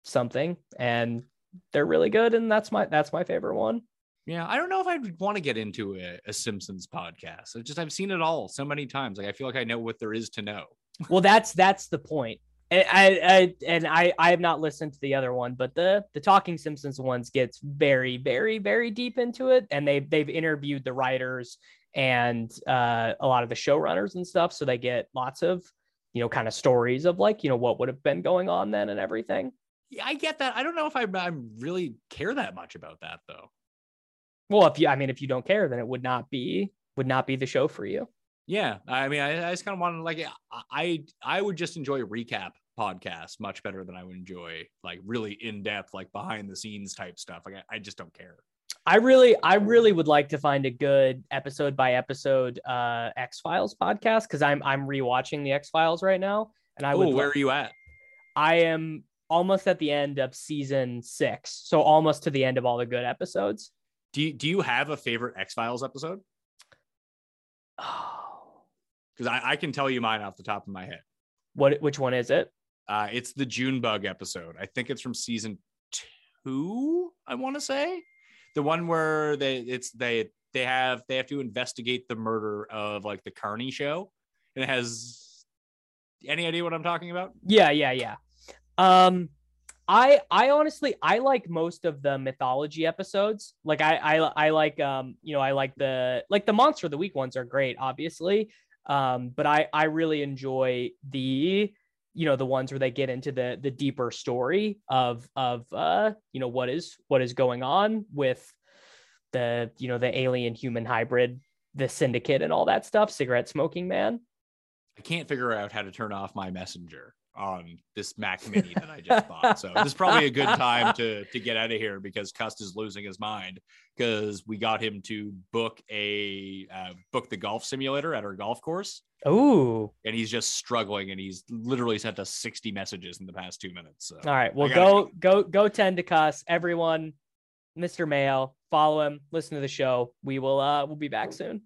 something and they're really good and that's my that's my favorite one yeah i don't know if i'd want to get into a, a simpsons podcast i just i've seen it all so many times like i feel like i know what there is to know well that's that's the point and I, I and I I have not listened to the other one, but the the Talking Simpsons ones gets very very very deep into it, and they they've interviewed the writers and uh, a lot of the showrunners and stuff, so they get lots of you know kind of stories of like you know what would have been going on then and everything. Yeah, I get that. I don't know if I I really care that much about that though. Well, if you I mean if you don't care, then it would not be would not be the show for you. Yeah, I mean, I, I just kind of want to like, I I would just enjoy recap podcasts much better than I would enjoy like really in depth, like behind the scenes type stuff. Like, I, I just don't care. I really, I really would like to find a good episode by episode uh, X Files podcast because I'm I'm rewatching the X Files right now, and I would. where are you at? I am almost at the end of season six, so almost to the end of all the good episodes. Do you, do you have a favorite X Files episode? <sighs> <sighs> Because I, I, can tell you mine off the top of my head. What? Which one is it? Uh, it's the Humbug episode. I think it's from season two. I want to say the one where they it's they they have they have to investigate the murder of like the Carney show, and it has any idea what I'm talking about? Yeah, yeah, yeah. Um, I I honestly I like most of the mythology episodes. Like I I I like um you know I like the like the monster of the week ones are great, obviously. Um, but I I really enjoy the you know the ones where they get into the the deeper story of of uh you know what is what is going on with the you know the alien human hybrid the syndicate and all that stuff cigarette smoking man. I can't figure out how to turn off my messenger on this Mac <laughs> Mini that I just bought. So this is probably a good time to to get out of here because Cust is losing his mind because we got him to book a uh, book the golf simulator at our golf course. Oh, and he's just struggling, and he's literally sent us sixty messages in the past two minutes. So all right, well go go go tend to Cuss everyone. Mr. Mayo, follow him, listen to the show. We will uh we'll be back soon.